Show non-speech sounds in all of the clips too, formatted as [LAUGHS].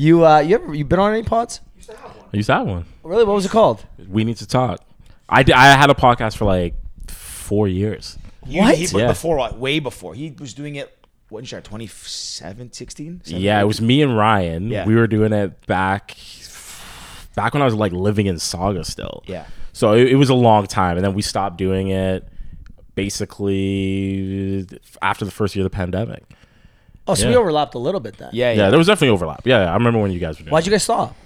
You uh you ever you been on any pods? I used to have one. Really? What was it called? We need to talk. I did, I had a podcast for like four years. You- What? He, but Yeah. Before what? Way before. He was doing it. What did you 27, 16? Yeah, it was me and Ryan. Yeah. We were doing it back back when I was like living in Sauga still. Yeah. So it, it was a long time, and then we stopped doing it basically after the first year of the pandemic. Oh, so Yeah. we overlapped a little bit then. Yeah, Yeah, yeah. there was definitely overlap. Yeah, I remember when you guys were doing. Why'd it. you guys stop?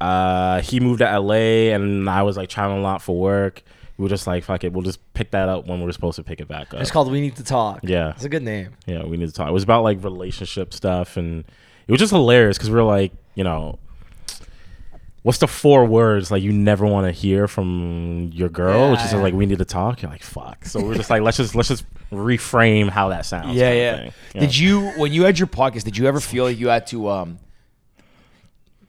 Uh, he moved to LA, and I was like traveling a lot for work. We were just like, fuck it, we'll just pick that up when we're supposed to pick it back up. It's called We Need to Talk. Yeah. It's a good name. Yeah, we need to talk. It was about like relationship stuff, and it was just hilarious because we were like, you know, what's the four words like you never want to hear from your girl, which is Yeah. like we need to talk. You're like, fuck. So we're just like, let's just let's just reframe how that sounds. Yeah, of yeah. Did you when you had your podcast? Did you ever feel like you had to? um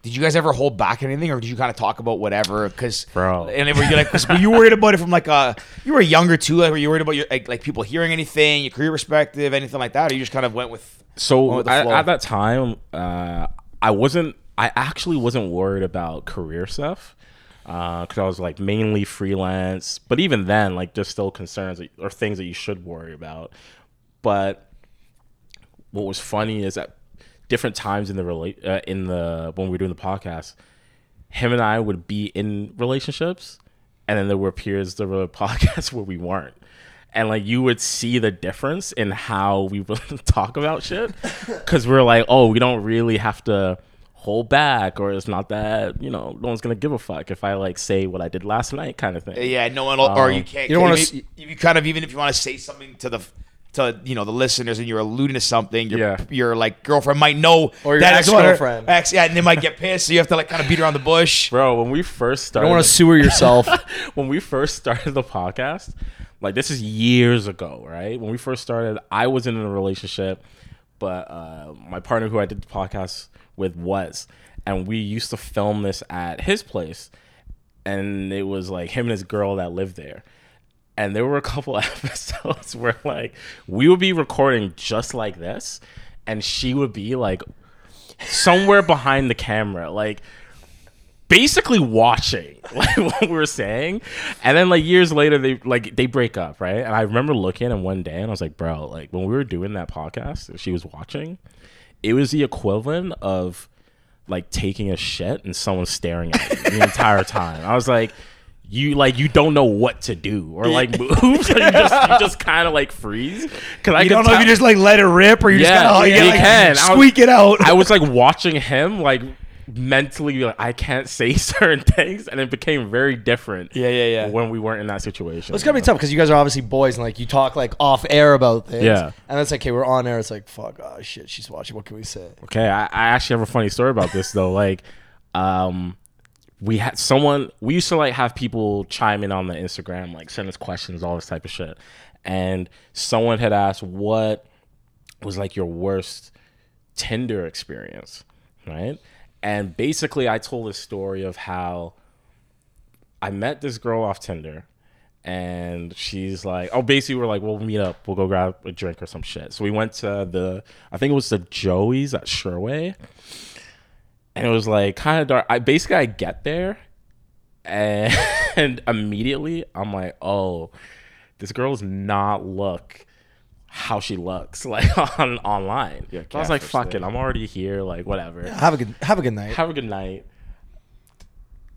Did you guys ever hold back anything, or did you kind of talk about whatever? Because Bro. and were you like, were you worried about it from like uh you were younger too? Like, were you worried about your like, like people hearing anything, your career perspective, anything like that, or you just kind of went with? went So with the at, at that time, uh, I wasn't. I actually wasn't worried about career stuff because I was like mainly freelance. But even then, like there's still concerns or things that you should worry about. But what was funny is at different times in the relate uh, in the when we were doing the podcast, him and I would be in relationships, and then there were periods there were [LAUGHS] podcasts where we weren't. And like you would see the difference in how we would [LAUGHS] talk about shit, because we're like, oh, we don't really have to hold back, or it's not that you know no one's gonna give a fuck if I like say what I did last night, kind of thing. Yeah, no one, will, or you Um, can't. you don't wanna You, you kind of even if you want to say something to the. To you know the listeners, and you're alluding to something. Your, Yeah. your like girlfriend might know, Or your that is what her- ex-girlfriend. Ex, yeah, and they might get pissed. So you have to like kind of beat around the bush. [LAUGHS] Bro, when we first started You don't want to sewer yourself. [LAUGHS] when we first started the podcast, like this is years ago, right? When we first started, I was in a relationship, but uh, my partner who I did the podcast with was, and we used to film this at his place, and it was like him and his girl that lived there. And there were a couple [LAUGHS] episodes where like we would be recording just like this, and she would be like somewhere behind the camera, like basically watching [LAUGHS] like what we were saying. And then like years later they like they break up right? And i remember looking and one day and i was like bro like when we were doing that podcast she was watching it was the equivalent of like taking a shit and someone staring at you the entire time i was like you like you don't know what to do or like [LAUGHS] move so you just you just kind of like freeze because i You don't know if you just like let it rip or you Yeah, just gotta yeah, like, you like, can. I was- squeak it out. I was like watching him like mentally be like I can't say [LAUGHS] certain things and it became very different. Yeah, yeah, yeah. When we weren't in that situation. It's gonna be tough because you guys are obviously boys and like you talk like off air about things. Yeah. And it's like, okay, we're on air. It's like, fuck, oh shit, she's watching. What can we say? Okay, I, I actually have a funny story about this though. Like, um, we had someone we used to like have people chime in on the Instagram, like send us questions, all this type of shit. And someone had asked what was like your worst Tinder experience, right? And basically, I told a story of how I met this girl off Tinder, and she's like, "Oh, basically, we're like, we'll meet up, we'll go grab a drink or some shit." So we went to the, I think it was the Joey's at Sherway, and it was like kind of dark. I basically I get there, and, [LAUGHS] and immediately I'm like, "Oh, this girl does not look." How she looks [LAUGHS] like on online. Yeah, I was like, catfish "Fuck it. I'm already here." Like, whatever Have a good have a good night. have a good night.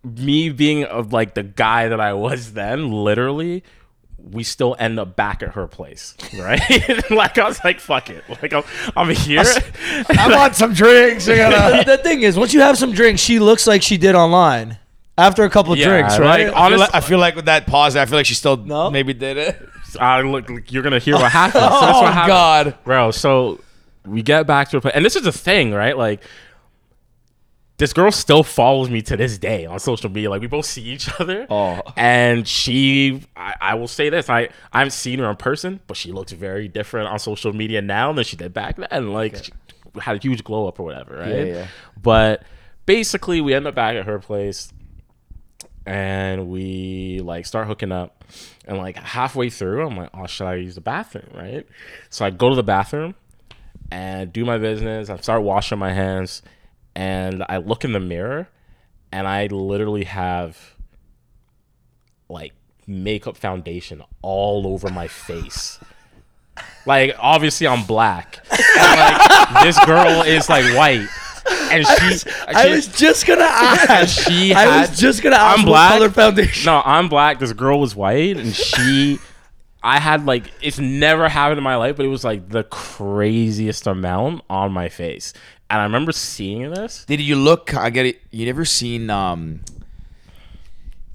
Me being of like the guy that I was then, literally, we still end up back at her place, right? [LAUGHS] like I was like, "Fuck it!" Like I'm, I'm here. [LAUGHS] I want some drinks. I gotta. the thing is, once you have some drinks, she looks like she did online. After a couple of Yeah, drinks, like, right? I feel, like, I feel like with that pause, I feel like she still No? maybe did it. I look, like, you're gonna hear what [LAUGHS] oh, happened. So that's oh what happened. God! bro. So we get back to a place, and this is the thing, right? Like this girl still follows me to this day on social media. Like we both see each other. Oh. and she, I, I will say this: I I haven't seen her in person, but she looks very different on social media now than she did back then. Like she had a huge glow up or whatever, right? Yeah, yeah. But basically, we end up back at her place. and we like start hooking up. And like halfway through, I'm like, oh, should I use the bathroom? Right. So I go to the bathroom and do my business. I start washing my hands, and I look in the mirror, and I literally have like makeup foundation all over my face. Like obviously I'm black, and like this girl is like white, and she. I she- was just gonna [LAUGHS] ask. she had, I was just gonna ask I'm black. color foundation. No, I'm black. This girl was white, and she. I had like it's never happened in my life, but it was like the craziest amount on my face, and I remember seeing this. Did you look? I get it. You never seen? um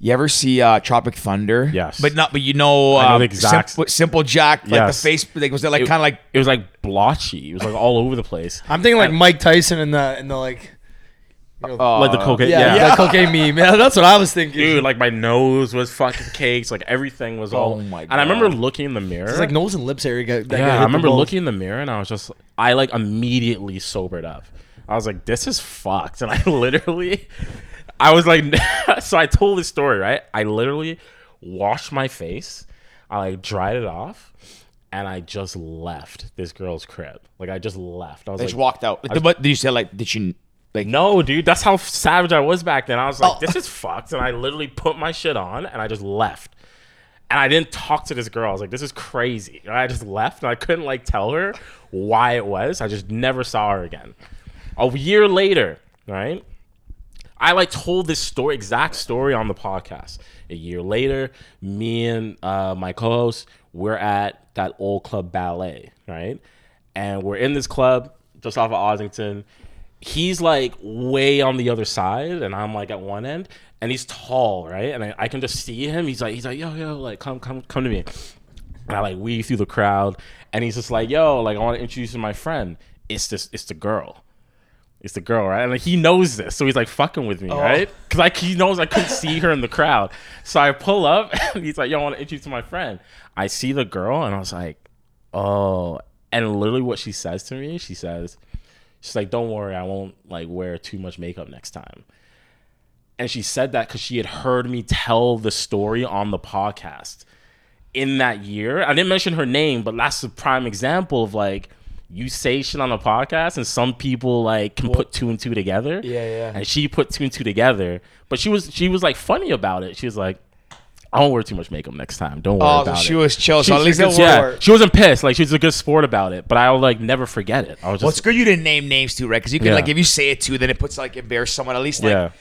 You ever see uh Tropic Thunder? Yes. but not. But you know, I know um, the exact- Simple, Simple Jack. Like Yes. the face. Like was it like kind of like? It was like blotchy. It was like all over the place. [LAUGHS] I'm thinking like And- Mike Tyson in the in the like. you know, Uh, like the cocaine. yeah, Yeah, the [LAUGHS] cocaine meme. Yeah, that's what I was thinking. dude. Like my nose was fucking cakes. Like everything was all. Oh my And I remember looking in the mirror. it's like nose and lips area. Got, that got hit yeah, I the remember balls. looking in the mirror and I was just, I like immediately sobered up. I was like, this is fucked. And I [LAUGHS] literally, I was like, [LAUGHS] so I told this story, right? I literally washed my face, I like dried it off, and I just left this girl's crib. Like, I just left. I was They like, just walked out. but did you say like? Did she? Like no, dude, that's how savage I was back then. I was like, Oh. this is fucked. And I literally put my shit on and I just left. And I didn't talk to this girl. I was like, this is crazy. And I just left and I couldn't like tell her why it was. I just never saw her again. A year later, right? I like told this story, exact story on the podcast. A year later, me and uh, my co-host, we're at that old club ballet, right? And we're in this club just off of Ossington. He's like way on the other side, and I'm like at one end, and he's tall, right? And I, I can just see him. He's like, he's like, yo, yo, like come, come, come to me. And I like weave through the crowd, and he's just like, yo, like I want to introduce you to my friend. It's this, it's the girl. It's the girl, right? And like, he knows this, so he's like fucking with me, oh. right? Because like he knows I couldn't see her in the crowd. So I pull up, [LAUGHS] and he's like, "Yo, I want to introduce to my friend." I see the girl, and I was like, "Oh!" And literally, what she says to me, she says, "She's like, don't worry, I won't like wear too much makeup next time." And she said that because she had heard me tell the story on the podcast in that year. I didn't mention her name, but that's a prime example of like you say shit on a podcast and some people like can put two and two together. Yeah, yeah. And she put two and two together. But she was she was like funny about it. She was like, I won't wear too much makeup next time. Don't worry oh, about so she it. was chill. So at least a it good was. sport. yeah, she wasn't pissed. Like she was a good sport about it. But I'll like never forget it. I was just Well, it's good you didn't name names too, right? Because you can Yeah. like if you say it too, then it puts like embarrass someone. At least like yeah.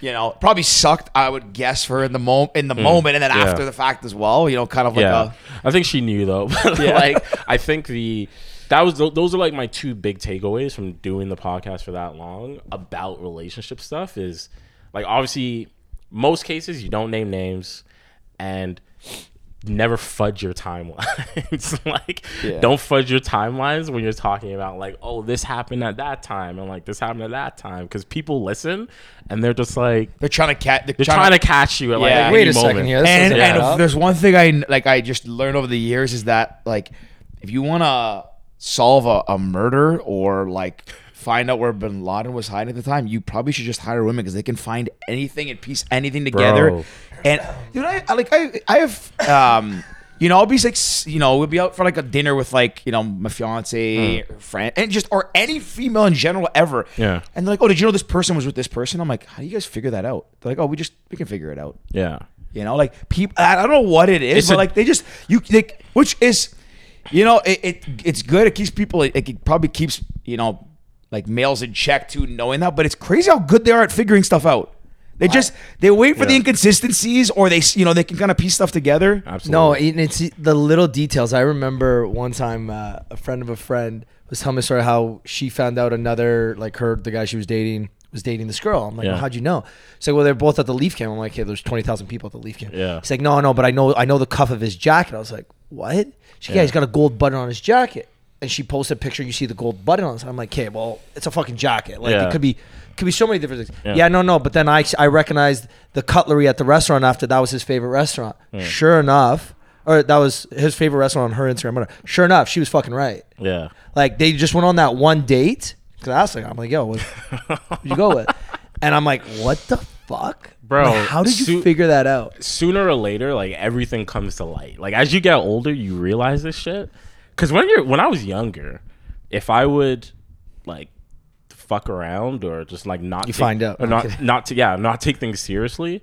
you know probably sucked. I would guess for in the moment in the moment, and then Mm. Yeah. after the fact as well. You know, kind of like yeah, a I think she knew though. [LAUGHS] Like, I think the that was those are like my two big takeaways from doing the podcast for that long about relationship stuff. Is like obviously most cases you don't name names and never fudge your timelines. [LAUGHS] like Yeah. don't fudge your timelines when you're talking about like oh this happened at that time and like this happened at that time because people listen and they're just like they're trying to catch. They're, they're trying, to catch you at like Yeah. Wait a moment. second here. This and, doesn't and if there's one thing I like I just learned over the years is that like if you want to solve a, a murder or like find out where Bin Laden was hiding at the time, you probably should just hire women because they can find anything and piece anything together. Bro. And dude, I, I like I I have um you know I'll be like you know we'll be out for like a dinner with like you know my fiance or friend and just or any female in general ever. Yeah. And they're like, oh, did you know this person was with this person? I'm like, how do you guys figure that out? They're like, oh, we just we can figure it out. Yeah. You know, like people. I don't know what it is, It's but a- like they just you like, which is, you know, it, it it's good. It keeps people. It, it probably keeps you know, like males in check too, knowing that. But it's crazy how good they are at figuring stuff out. They just they wait for the inconsistencies, or they you know they can kind of piece stuff together. Absolutely. No, and it's the little details. I remember one time uh, a friend of a friend was telling me sort of how she found out another like her the guy she was dating was dating this girl. I'm like, Yeah. well, how'd you know? She's like, well, they're both at the Leaf camp. I'm like, hey, there's twenty thousand people at the Leaf camp. Yeah. He's like, no, no, but I know I know the cuff of his jacket. I was like, what? She's like, yeah, he's got a gold button on his jacket. And she posted a picture. You see the gold button on it. I'm like, okay, well, it's a fucking jacket. Like Yeah. it could be, could be so many different things. Yeah. Yeah. no, no. But then I I recognized the cutlery at the restaurant after that was his favorite restaurant. Hmm. Sure enough, or that was his favorite restaurant on her Instagram. Sure enough, she was fucking right. Yeah. Like they just went on that one date. Cause I asked her, I'm like, yo, what you go with? [LAUGHS] And I'm like, what the fuck, Bro, Like, how did you su- figure that out? sooner or later, like everything comes to light. Like as you get older, you realize this shit. Cause when you're when I was younger, if I would like fuck around or just like not You take- find out. or not not to yeah not take things seriously.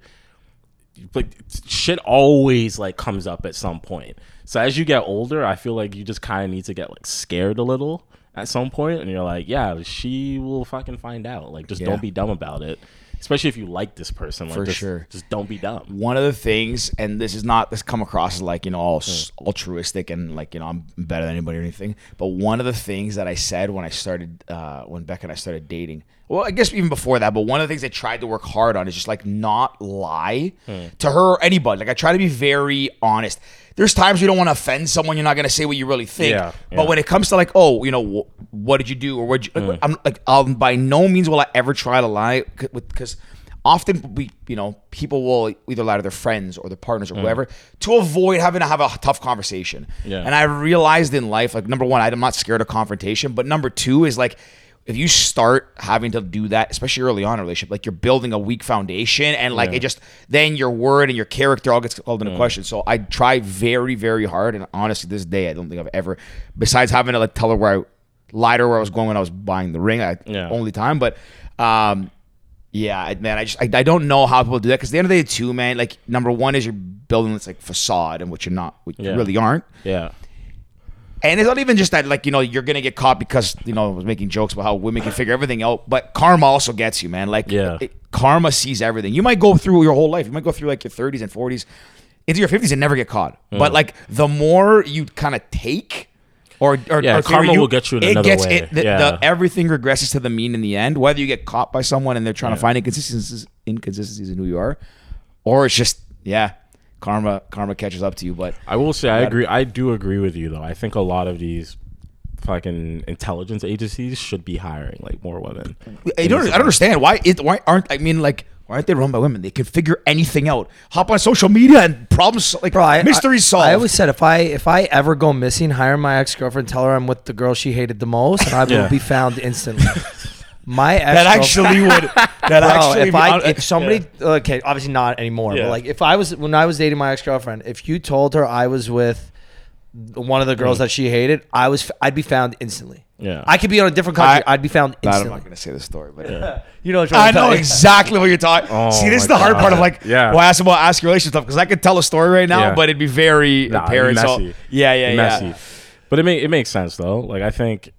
Like shit always like comes up at some point. So as you get older, I feel like you just kind of need to get like scared a little at some point, and you're like, yeah, she will fucking find out. Like just Yeah. don't be dumb about it. Especially if you like this person, like, For just, sure. Just don't be dumb. one of the things, and this is not this come across as like you know all s altruistic and like you know I'm better than anybody or anything. But one of the things that I said when I started, uh, when Beck and I started dating, well, I guess even before that, but one of the things I tried to work hard on is just like not lie to her or anybody. Like I try to be very honest. There's times you don't want to offend someone. You're not gonna say what you really think. Yeah, But yeah. when it comes to like, oh, you know, wh- what did you do or what? You, like, I'm like, um, by no means will I ever try to lie because often we, you know, people will either lie to their friends or their partners or whoever to avoid having to have a tough conversation. Yeah. And I realized in life, like number one, I'm not scared of confrontation, but number two is like. If you start having to do that, especially early on in a relationship, like you're building a weak foundation, and like Yeah. it just then your word and your character all gets called into question. So I try very, very hard, and honestly, this day I don't think I've ever, besides having to like tell her where I lied her where I was going when I was buying the ring, I, Yeah. only time. But um, yeah, man, I just I, I don't know how people do that because at the end of the day, too, man, like number one is you're building this like facade and what you're not, what Yeah. you really aren't. Yeah. And it's not even just that, like, you know, you're going to get caught because, you know, I was making jokes about how women can figure everything out. But karma also gets you, man. Like, Yeah. it- karma sees everything. You might go through your whole life. You might go through, like, your 30s and 40s into your 50s and never get caught. But, like, the more you kind of take, or, or, Yeah, or karma will get you in another gets, way. It, the, Yeah. the, everything regresses to the mean in the end, whether you get caught by someone and they're trying to find inconsistencies, inconsistencies in who you are, or it's just, yeah, karma karma catches up to you. But I will say I Got it. agree. I do agree with you though. I think a lot of these fucking intelligence agencies should be hiring like more women. I don't, I don't understand why it why aren't I mean like why aren't they run by women? They can figure anything out. Hop on social media and problems like Bro, I, mysteries I, solved. I always said if I if I ever go missing, hire my ex girlfriend, tell her I'm with the girl she hated the most, and I [LAUGHS] will Yeah. be found instantly. [LAUGHS] My ex that actually [LAUGHS] would that Bro, actually if I would- if somebody okay, obviously not anymore, Yeah. but like if I was when I was dating my ex girlfriend, if you told her I was with one of the girls mm. that she hated, I was I'd be found instantly. Yeah. I could be on a different country. I- I, would be found I'm instantly. not gonna say the story, but [LAUGHS] You know what I I'm know saying? exactly what you're talking. [LAUGHS] Oh See, this is my the hard part of God. like, Yeah. well, I asked about ask your relationship stuff because I could tell a story right now, Yeah. but it'd be very Nah, apparent. So, messy. yeah, yeah, messy. yeah. But it make, it makes sense though. Like I think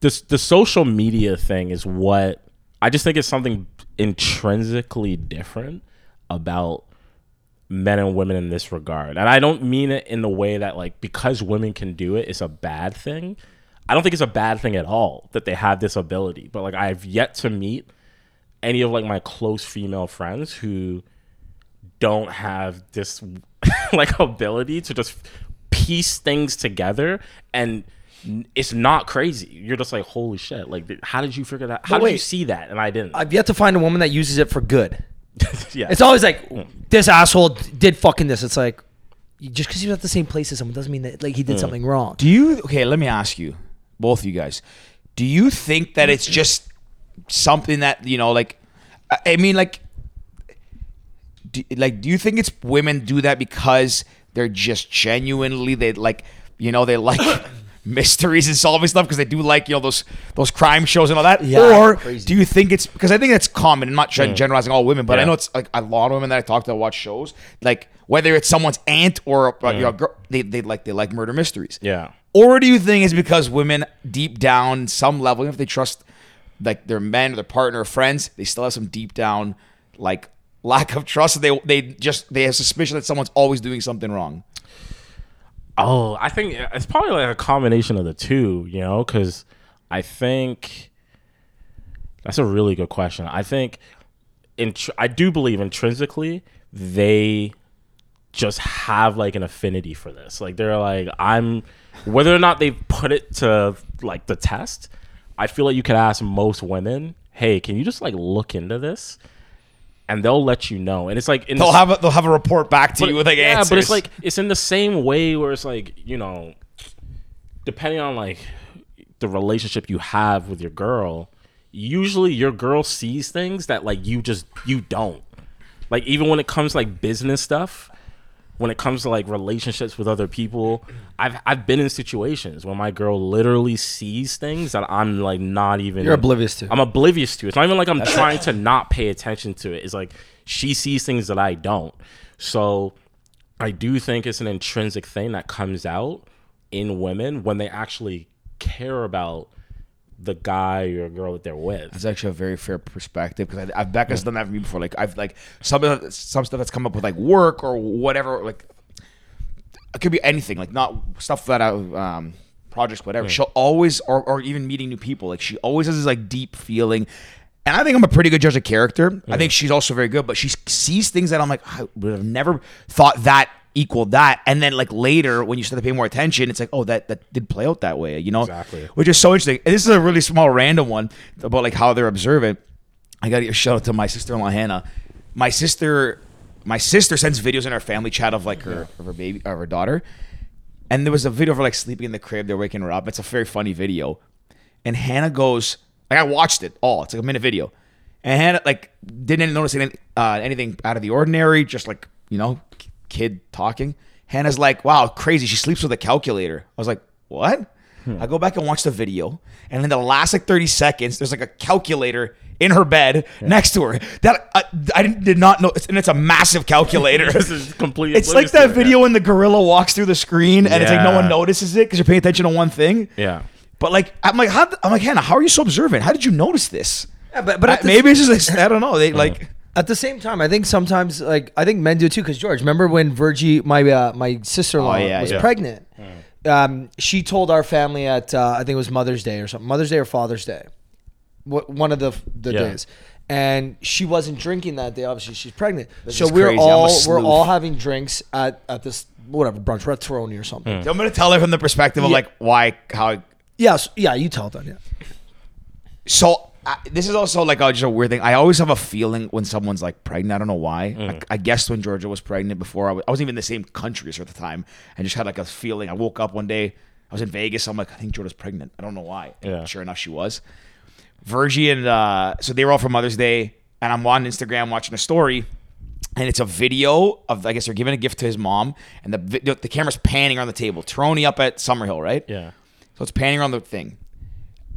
this the social media thing is what I just think it's something intrinsically different about men and women in this regard. And I don't mean it in the way that like because women can do it it's a bad thing. I don't think it's a bad thing at all that they have this ability. But like I've yet to meet any of like my close female friends who don't have this [LAUGHS] like ability to just piece things together and it's not crazy. You're just like, holy shit! Like, how did you figure that? Out? How did you see that? And I didn't. I've yet to find a woman that uses it for good. [LAUGHS] yeah, It's always like this asshole did fucking this. It's like just because he was at the same place as someone doesn't mean that like he did mm. something wrong. Do you okay? Let me ask you, both of you guys. Do you think that it's just something that you know, like, I- I mean, like, do, like, do you think it's women do that because they're just genuinely they like, you know, they like [LAUGHS] mysteries and solving stuff because they do like you know those those crime shows and all that, Yeah, or crazy. do you think it's because I think that's common. I'm not gen- generalizing all women, but I know it's like a lot of women that I talk to that watch shows, like whether it's someone's aunt or uh, you know, girl, they they like they like murder mysteries. yeah. Or do you think it's because women deep down, some level, even if they trust like their men or their partner or friends, they still have some deep down like lack of trust. They they just they have suspicion that someone's always doing something wrong. Oh, I think it's probably like a combination of the two, you know, because I think that's a really good question. I think, intr- I do believe intrinsically they just have like an affinity for this. Like they're like, I'm, whether or not they've put it to like the test, I feel like you could ask most women, hey, can you just like look into this? And they'll let you know. And it's like, in They'll the- have a, they'll have a report back to but- you with like yeah, answers. but it's like it's in the same way where it's like you know, depending on like the relationship you have with your girl, usually your girl sees things that like you just you don't. Like even when it comes to, like business stuff, when it comes to like relationships with other people, I've I've been in situations where my girl literally sees things that I'm like not even You're oblivious to. I'm oblivious to. It's not even like I'm trying to not pay attention to it. It's like she sees things that I don't. So I do think it's an intrinsic thing that comes out in women when they actually care about the guy or girl that they're with. That's actually a very fair perspective because I've Becca's done that for me before. Like I've like some of the- some stuff that's come up with like work or whatever. Like it could be anything. Like not stuff that I um projects whatever. She'll always or or even meeting new people. Like she always has this like deep feeling. And I think I'm a pretty good judge of character. I think she's also very good, but she sees things that I'm like, I would have never thought that equaled that. And then like later when you start to pay more attention, it's like, oh, that that did play out that way, you know? Exactly. Which is so interesting. And this is a really small random one about like how they're observant. I gotta give a shout out to my sister-in-law Hannah. My sister, my sister sends videos in our family chat of like her of her baby of her daughter, and there was a video of her like sleeping in the crib. They're waking her up. It's a very funny video, and Hannah goes like I watched it all. It's like a minute video, and Hannah like didn't notice any, uh, anything out of the ordinary. Just like you know, kid talking. Hannah's like, "Wow, crazy. She sleeps with a calculator." I was like, "What?" Hmm. I go back and watch the video, and in the last like thirty seconds, there's like a calculator in her bed next to her. That I, I didn't- know, and it's a massive calculator. [LAUGHS] This is completely. It's like that it, video when the gorilla walks through the screen and it's like no one notices it because you're paying attention to one thing. Yeah. But like I'm like how I'm like Hannah, how are you so observant? How did you notice this? Yeah, but but I- at maybe it's just like, I don't know. They like uh-huh. At the same time, I think sometimes, like I think men do too. Because George, remember when Virgie, my uh, my sister in law, Oh, yeah, was yeah. pregnant? Um, she told our family at uh, I think it was Mother's Day or something, Mother's Day or Father's Day, what one of the the Yeah. days. And she wasn't drinking that day. Obviously, she's pregnant. So is we're crazy. I'm a all we're sleuth. all having drinks at, at this whatever brunch, we're at Terroni or something. Hmm. I'm gonna tell her from the perspective of like why how Yes, yeah, you tell them. Yeah. so I, this is also like a, just a weird thing. I always have a feeling when someone's like pregnant. I don't know why. Mm. I, I guessed when Georgia was pregnant before. I, was, I wasn't even in the same country as her at the time. I just had like a feeling. I woke up one day. I was in Vegas. I'm like, I think Georgia's pregnant. I don't know why. And Yeah. Sure enough, she was. Virgie and uh, so they were all for Mother's Day, and I'm on Instagram watching a story, and it's a video of I guess they're giving a gift to his mom, and the the camera's panning around the table. Terroni up at Summerhill, right? Yeah. So it's panning around the thing.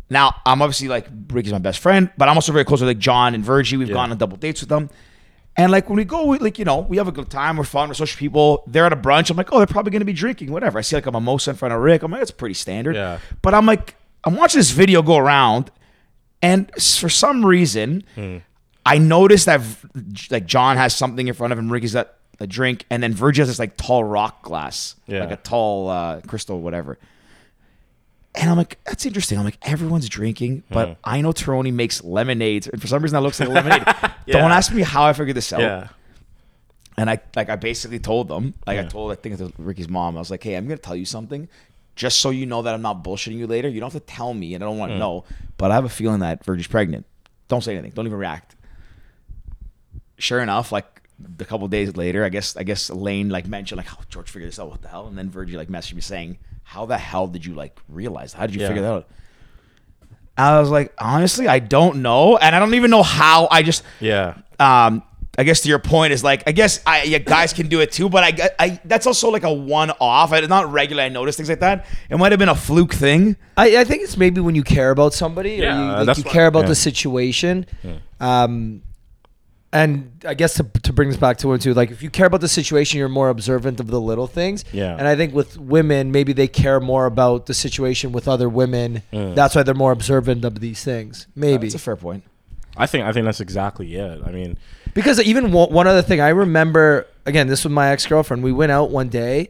Now, I'm obviously like Ricky's my best friend, but I'm also very close with like John and Virgie. We've Yeah. gone on double dates with them. And like when we go, we, like, you know, we have a good time, we're fun, we're social people. They're at a brunch. I'm like, oh, they're probably gonna be drinking, whatever. I see like a mimosa in front of Rick. I'm like, that's pretty standard. Yeah. But I'm like, I'm watching this video go around, and for some reason, Hmm. I noticed that like John has something in front of him, Ricky's got a drink, and then Virgie has this like tall rock glass. Yeah. Like a tall uh, crystal, whatever. And I'm like, that's interesting. I'm like, everyone's drinking, but. I know Terroni makes lemonades, and for some reason that looks like lemonade. [LAUGHS] Yeah. Don't ask me how I figured this out. Yeah. And I like I basically told them, like I told I think it was Ricky's mom, I was like, hey, I'm gonna tell you something, just so you know that I'm not bullshitting you later. You don't have to tell me, and I don't want to Mm. know, but I have a feeling that Virgie's pregnant. Don't say anything. Don't even react. Sure enough, like a couple days later, I guess I guess Lane like mentioned like, oh, George figured this out. What the hell? And then Virgie like messaged me saying, how the hell did you like realize? How did you Yeah. figure that out? I was like, honestly, I don't know, and I don't even know how. I just Yeah. um I guess to your point is like I guess I yeah, guys can do it too, but I, get- I that's also like a one off. It's not regular. I notice things like that. It might have been a fluke thing. I, I think it's maybe when you care about somebody Yeah, or you, like, that's you what- care about yeah. the situation. Um, and I guess to, to bring this back to one too, like if you care about the situation, you're more observant of the little things. Yeah. And I think with women, maybe they care more about the situation with other women. Mm. That's why they're more observant of these things. Maybe That's a fair point. I think I think that's exactly it. I mean, because even one, one other thing I remember again, this was my ex girlfriend. We went out one day,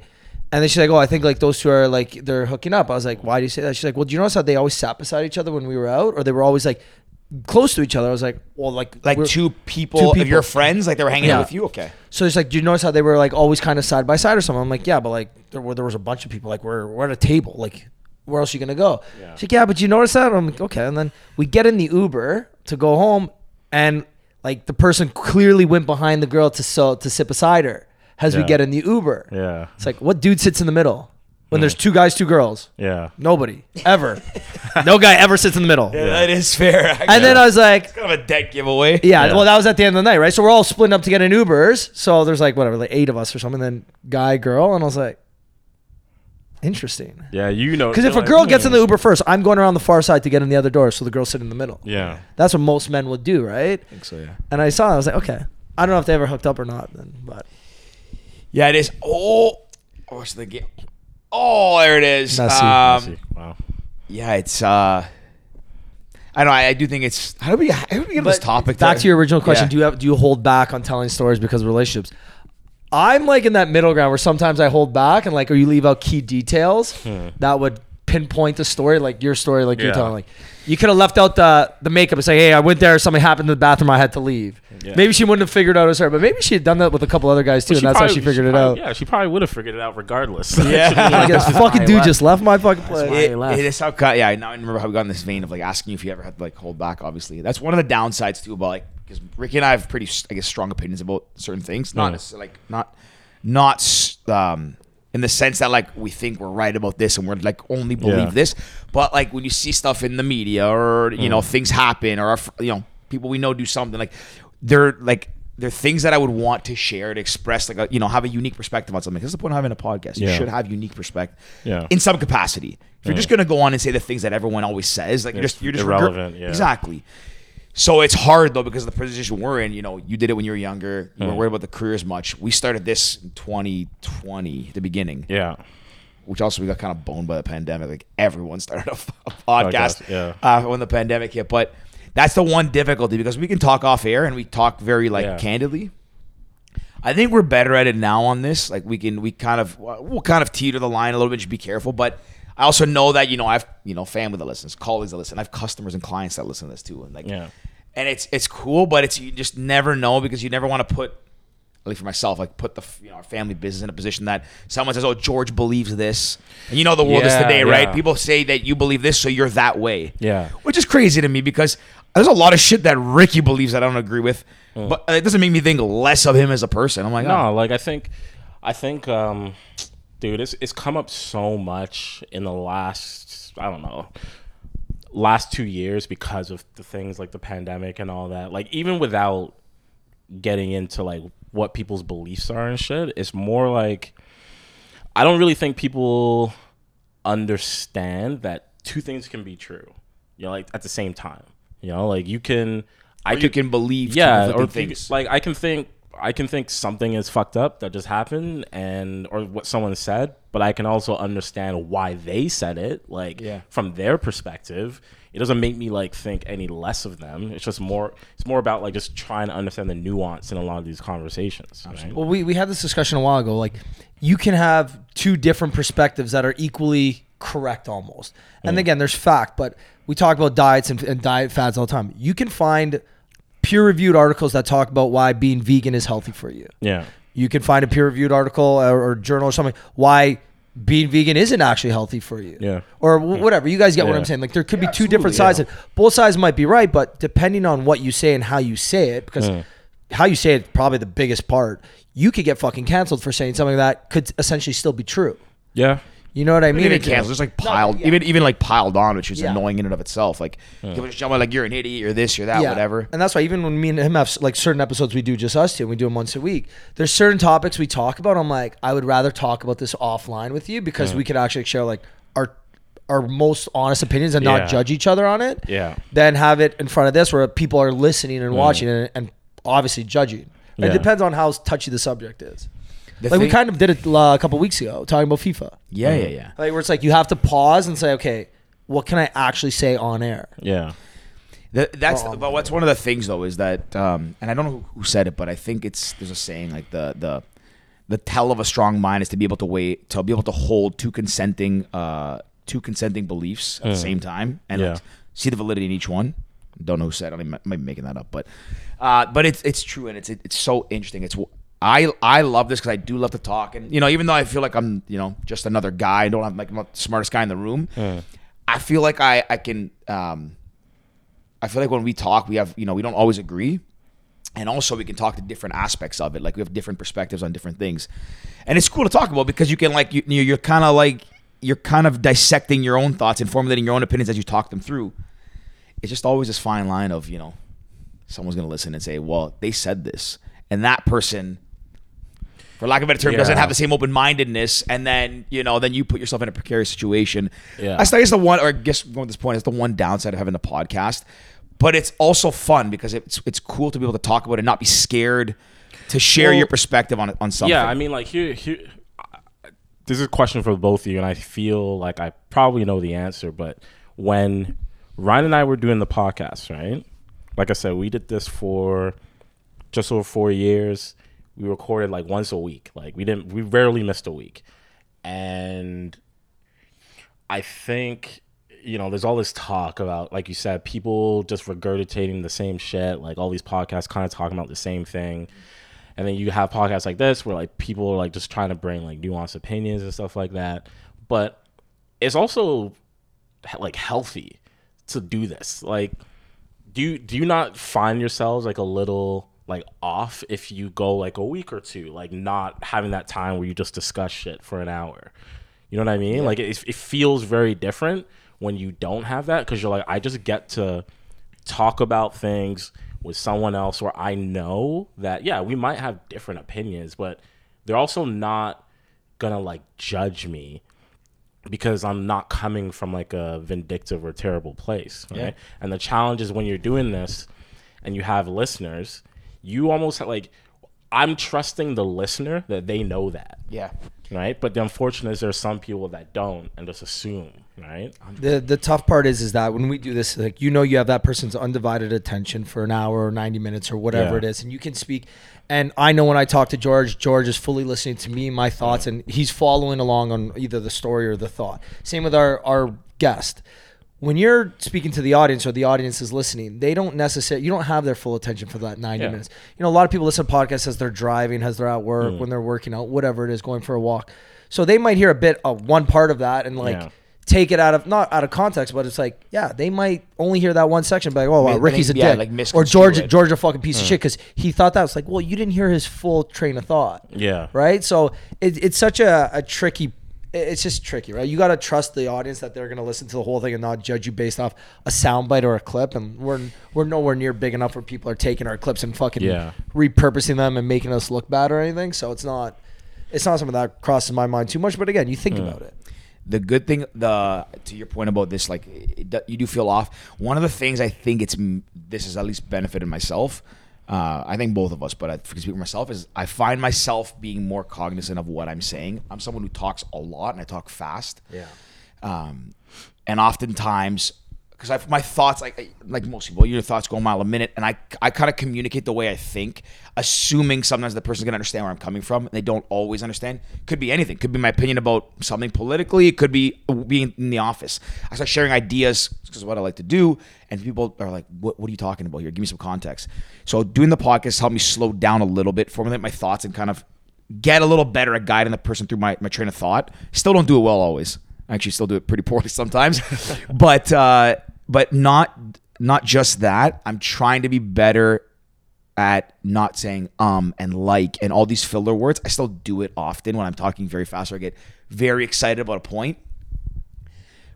and then she's like, "Oh, I think like those two are like they're hooking up." I was like, "Why do you say that?" She's like, "Well, do you notice how they always sat beside each other when we were out, or they were always like close to each other?" I was like, "Well, like Like we're- two people, two of your friends, like they were hanging Yeah. out with you. Okay. So it's like, do you notice how they were like always kind of side by side or something? I'm like, yeah, but like there were there was a bunch of people. Like we're we're at a table. Like where else are you gonna go? Yeah. She's like, yeah, but you notice that? I'm like, okay. And then we get in the Uber to go home, and like the person clearly went behind the girl to so to sit beside her as we Yeah. get in the Uber. yeah. It's like, what dude sits in the middle? When there's two guys, two girls. Yeah. Nobody [LAUGHS] ever. no guy ever sits in the middle. Yeah, that is fair. And then I was like, kind of a dead giveaway. yeah, Yeah. well, that was at the end of the night, right? So we're all splitting up to get in Ubers. So there's like whatever, like eight of us or something. Then guy, girl, and I was like, interesting. Yeah, you know. Because if a girl like, gets in hmm. the Uber first, I'm going around the far side to get in the other door, so the girl's sitting in the middle. Yeah. That's what most men would do, right? I think so. Yeah. And I saw, it, I was like, okay. I don't know if they ever hooked up or not, then, but Yeah, it is. Oh, what's the game? Oh, there it is. Messi. Um, See, wow. yeah, it's. uh I know. I, I do think it's. How do we? How do we get on this topic? Back there? to your original question: Yeah. Do you have do you hold back on telling stories because of relationships? I'm like in that middle ground where sometimes I hold back and like, or you leave out key details that would pinpoint the story, like your story, like you're Yeah. telling. Like you could have left out the the makeup and say, "Hey, I went there. Something happened in the bathroom. I had to leave." Yeah. Maybe she wouldn't have figured out it was her, but maybe she had done that with a couple other guys too, But and that's how she figured it probably- out. Yeah, she probably would have figured it out regardless. [LAUGHS] Yeah. Like, [LAUGHS] this fucking dude just left my fucking place. why- It, I left. it is how cut. Yeah, now I remember how we got in this vein of like asking you if you ever had to like hold back. Obviously, that's one of the downsides too. About like because Ricky and I have pretty, I guess, strong opinions about certain things. Not Yeah. necessarily like not, not s- um in the sense that like we think we're right about this and we're like only believe Yeah. this. But like when you see stuff in the media or you mm. know things happen or our, you know people we know do something like they're like. They're things that I would want to share to express, like a, you know, have a unique perspective on something. That's the point of having a podcast. You should have unique perspective Yeah. in some capacity. If you're just gonna go on and say the things that everyone always says, like you're just you're just irrelevant, yeah. Exactly. So it's hard though because of the position we're in. You know, you did it when you were younger. You weren't Mm. worried about the career as much. We started this in 2020, the beginning, yeah. which also we got kind of boned by the pandemic. Like everyone started a, a [LAUGHS] podcast Podcast, yeah. uh, when the pandemic hit. But that's the one difficulty because we can talk off air and we talk very like Yeah. candidly. I think we're better at it now on this. Like we can, we kind of, we'll kind of teeter the line a little bit, just be careful. But I also know that you know I've you know family that listens, colleagues that listen, I have customers and clients that listen to this too, and like, Yeah. And it's it's cool, but it's you just never know because you never want to put, at least for myself, like put the you know our family business in a position that someone says, oh George believes this, and you know the world is Yeah, today, right? yeah. People say that you believe this, so you're that way, Yeah. which is crazy to me because there's a lot of shit that Ricky believes that I don't agree with, Mm. but it doesn't make me think less of him as a person. I'm like, oh. No, like I think, I think, um, dude, it's it's come up so much in the last, I don't know, last two years because of the things like the pandemic and all that. Like even without getting into like what people's beliefs are and shit, it's more like I don't really think people understand that two things can be true. You know, like at the same time. You know, like you can. I Or you could- can believe two yeah, or conflicting think- things. like I can think I can think something is fucked up that just happened and or what someone said, but I can also understand why they said it, like Yeah. from their perspective. It doesn't make me like think any less of them. It's just more it's more about like just trying to understand the nuance in a lot of these conversations. right? Well, we, we had this discussion a while ago. Like, you can have two different perspectives that are equally correct almost. And mm. again, there's fact, but we talk about diets and, and diet fads all the time. You can find peer reviewed articles that talk about why being vegan is healthy for you. Yeah. You can find a peer reviewed article or, or journal or something why being vegan isn't actually healthy for you. Yeah. Or w- whatever. You guys get what I'm saying. Like there could Yeah, be two different sides. and Both sides might be right, but depending on what you say and how you say it, because Mm. how you say it probably the biggest part. You could get fucking canceled for saying something that could essentially still be true. Yeah. You know what I mean? even It- canceled, just like No, piled, yeah. even even like piled on, which is Yeah. annoying in and of itself. Like people just jump on like you're an idiot, you're this, you're that, Yeah. whatever. And that's why even when me and him have like certain episodes we do just us two, and we do them once a week. There's certain topics we talk about. I'm like, I would rather talk about this offline with you because we could actually share like our our most honest opinions and Yeah. not judge each other on it. Yeah. Than have it in front of this where people are listening and mm. watching and, and obviously judging. It depends on how touchy the subject is. The like we kind of did it uh, a couple weeks ago talking about FIFA. yeah, yeah, yeah. Like where it's like you have to pause and say, okay, what can I actually say on air? Yeah. The, that's Oh, but what's one of the things though is that, um, and I don't know who, who said it, but I think it's there's a saying like the the the tell of a strong mind is to be able to wait to be able to hold two consenting uh two consenting beliefs at the same time and Yeah. like, see the validity in each one. Don't know who said it. I might be making that up, but uh, but it's it's true and it's it's so interesting. It's I I love this because I do love to talk and you know even though I feel like I'm you know just another guy, I don't have like I'm not the smartest guy in the room. I feel like I I can um I feel like when we talk, we have, you know, we don't always agree. And also, we can talk to different aspects of it. Like, we have different perspectives on different things. And it's cool to talk about because you can, like, you, you're kind of like, you're kind of dissecting your own thoughts and formulating your own opinions as you talk them through. It's just always this fine line of, you know, someone's going to listen and say, well, they said this. And that person, for lack of a better term, doesn't have the same open mindedness. And then, you know, then you put yourself in a precarious situation. Yeah. I guess the one, or I guess going to this point, is the one downside of having a podcast. But it's also fun because it's it's cool to be able to talk about it and not be scared to share Well, your perspective on on something. Yeah, I mean, like here, here. This is a question for both of you, and I feel like I probably know the answer. But when Ryan and I were doing the podcast, right? Like I said, we did this for just over four years. We recorded like once a week. Like we didn't, we rarely missed a week, and I think you know, there's all this talk about, like you said, people just regurgitating the same shit. Like all these podcasts kind of talking about the same thing. And then you have podcasts like this where like people are like just trying to bring like nuanced opinions and stuff like that. But it's also like healthy to do this. Like, do you do you not find yourselves like a little like off if you go like a week or two, like not having that time where you just discuss shit for an hour? You know what I mean? Like it, it feels very different when you don't have that because you're like, I just get to talk about things with someone else where I know that yeah, we might have different opinions, but they're also not gonna like judge me because I'm not coming from like a vindictive or terrible place, right? Yeah. And the challenge is when you're doing this and you have listeners, you almost like I'm trusting the listener that they know that, yeah. right? But the unfortunate is there are some people that don't and just assume, right? The the tough part is is that when we do this, like you know, you have that person's undivided attention for an hour or ninety minutes or whatever Yeah. it is, and you can speak. And I know when I talk to George, George is fully listening to me, my thoughts, and he's following along on either the story or the thought. Same with our our guest. When you're speaking to the audience or the audience is listening, they don't necessarily you don't have their full attention for that 90 Yeah. minutes. You know, a lot of people listen to podcasts as they're driving, as they're at work, Mm. when they're working out, whatever it is, going for a walk. So they might hear a bit of one part of that and like Yeah. take it out of not out of context, but it's like, yeah, they might only hear that one section, but like, oh, wow, Ricky's a yeah, dick, like or George. George a fucking piece of shit because he thought that was like, well, you didn't hear his full train of thought, Yeah. right? So it, it's such a, a tricky. It's just tricky, right? You got to trust the audience that they're going to listen to the whole thing and not judge you based off a soundbite or a clip. And we're we're nowhere near big enough where people are taking our clips and fucking Yeah. repurposing them and making us look bad or anything. So it's not it's not something that crosses my mind too much. But again, you think about it. the good thing the to your point about this like it, you do feel off one of the things i think it's this has at least benefited myself uh, i think both of us but i can speak for myself is i find myself being more cognizant of what i'm saying i'm someone who talks a lot and i talk fast Yeah. um, and oftentimes because my thoughts like like most people your thoughts go a mile a minute and I I kind of communicate the way I think assuming sometimes the person's gonna understand where I'm coming from and they don't always understand. Could be anything. Could be my opinion about something politically. It could be uh, being in the office. I start sharing ideas because what I like to do and people are like what, what are you talking about here? Give me some context. So doing the podcast helped me slow down a little bit formulate my thoughts and kind of get a little better at guiding the person through my, my train of thought. Still don't do it well always. I actually still do it pretty poorly [LAUGHS] sometimes. but uh, but not not just that. I'm trying to be better at not saying um and like and all these filler words. I still do it often when I'm talking very fast or I get very excited about a point.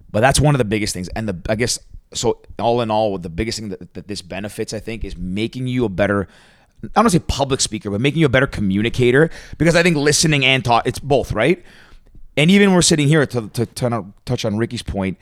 But that's one of the biggest things. And the I guess so all in all, the biggest thing that, that this benefits, I think, is making you a better I don't want to say public speaker, but making you a better communicator. Because I think listening and talk, it's both, right? And even we're sitting here to, to, to touch on Ricky's point,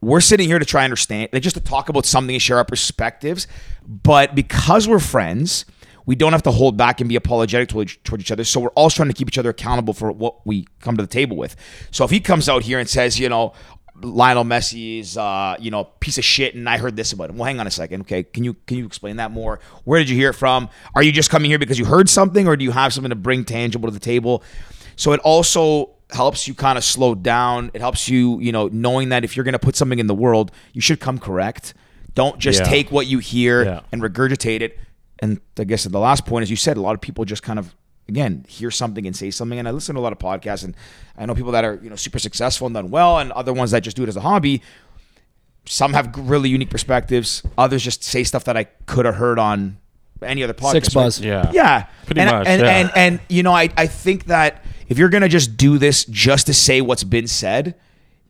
we're sitting here to try and understand, like just to talk about something and share our perspectives. But because we're friends, we don't have to hold back and be apologetic toward each, other. So we're all trying to keep each other accountable for what we come to the table with. So if he comes out here and says, you know, Lionel Messi is, uh, you know, piece of shit, and I heard this about him. Well, hang on a second. Okay, can you can you explain that more? Where did you hear it from? Are you just coming here because you heard something, or do you have something to bring tangible to the table? So it also helps you kind of slow down. It helps you, you know, knowing that if you're going to put something in the world, you should come correct. Don't just Yeah. take what you hear Yeah. and regurgitate it. And I guess the last point, as you said, a lot of people just kind of again hear something and say something. And I listen to a lot of podcasts, and I know people that are you know super successful and done well, and other ones that just do it as a hobby. Some have really unique perspectives. Others just say stuff that I could have heard on any other podcast. Six right? buzz. Yeah. Yeah, Pretty and, much, And, yeah. and and you know, I I think that if you're gonna just do this just to say what's been said,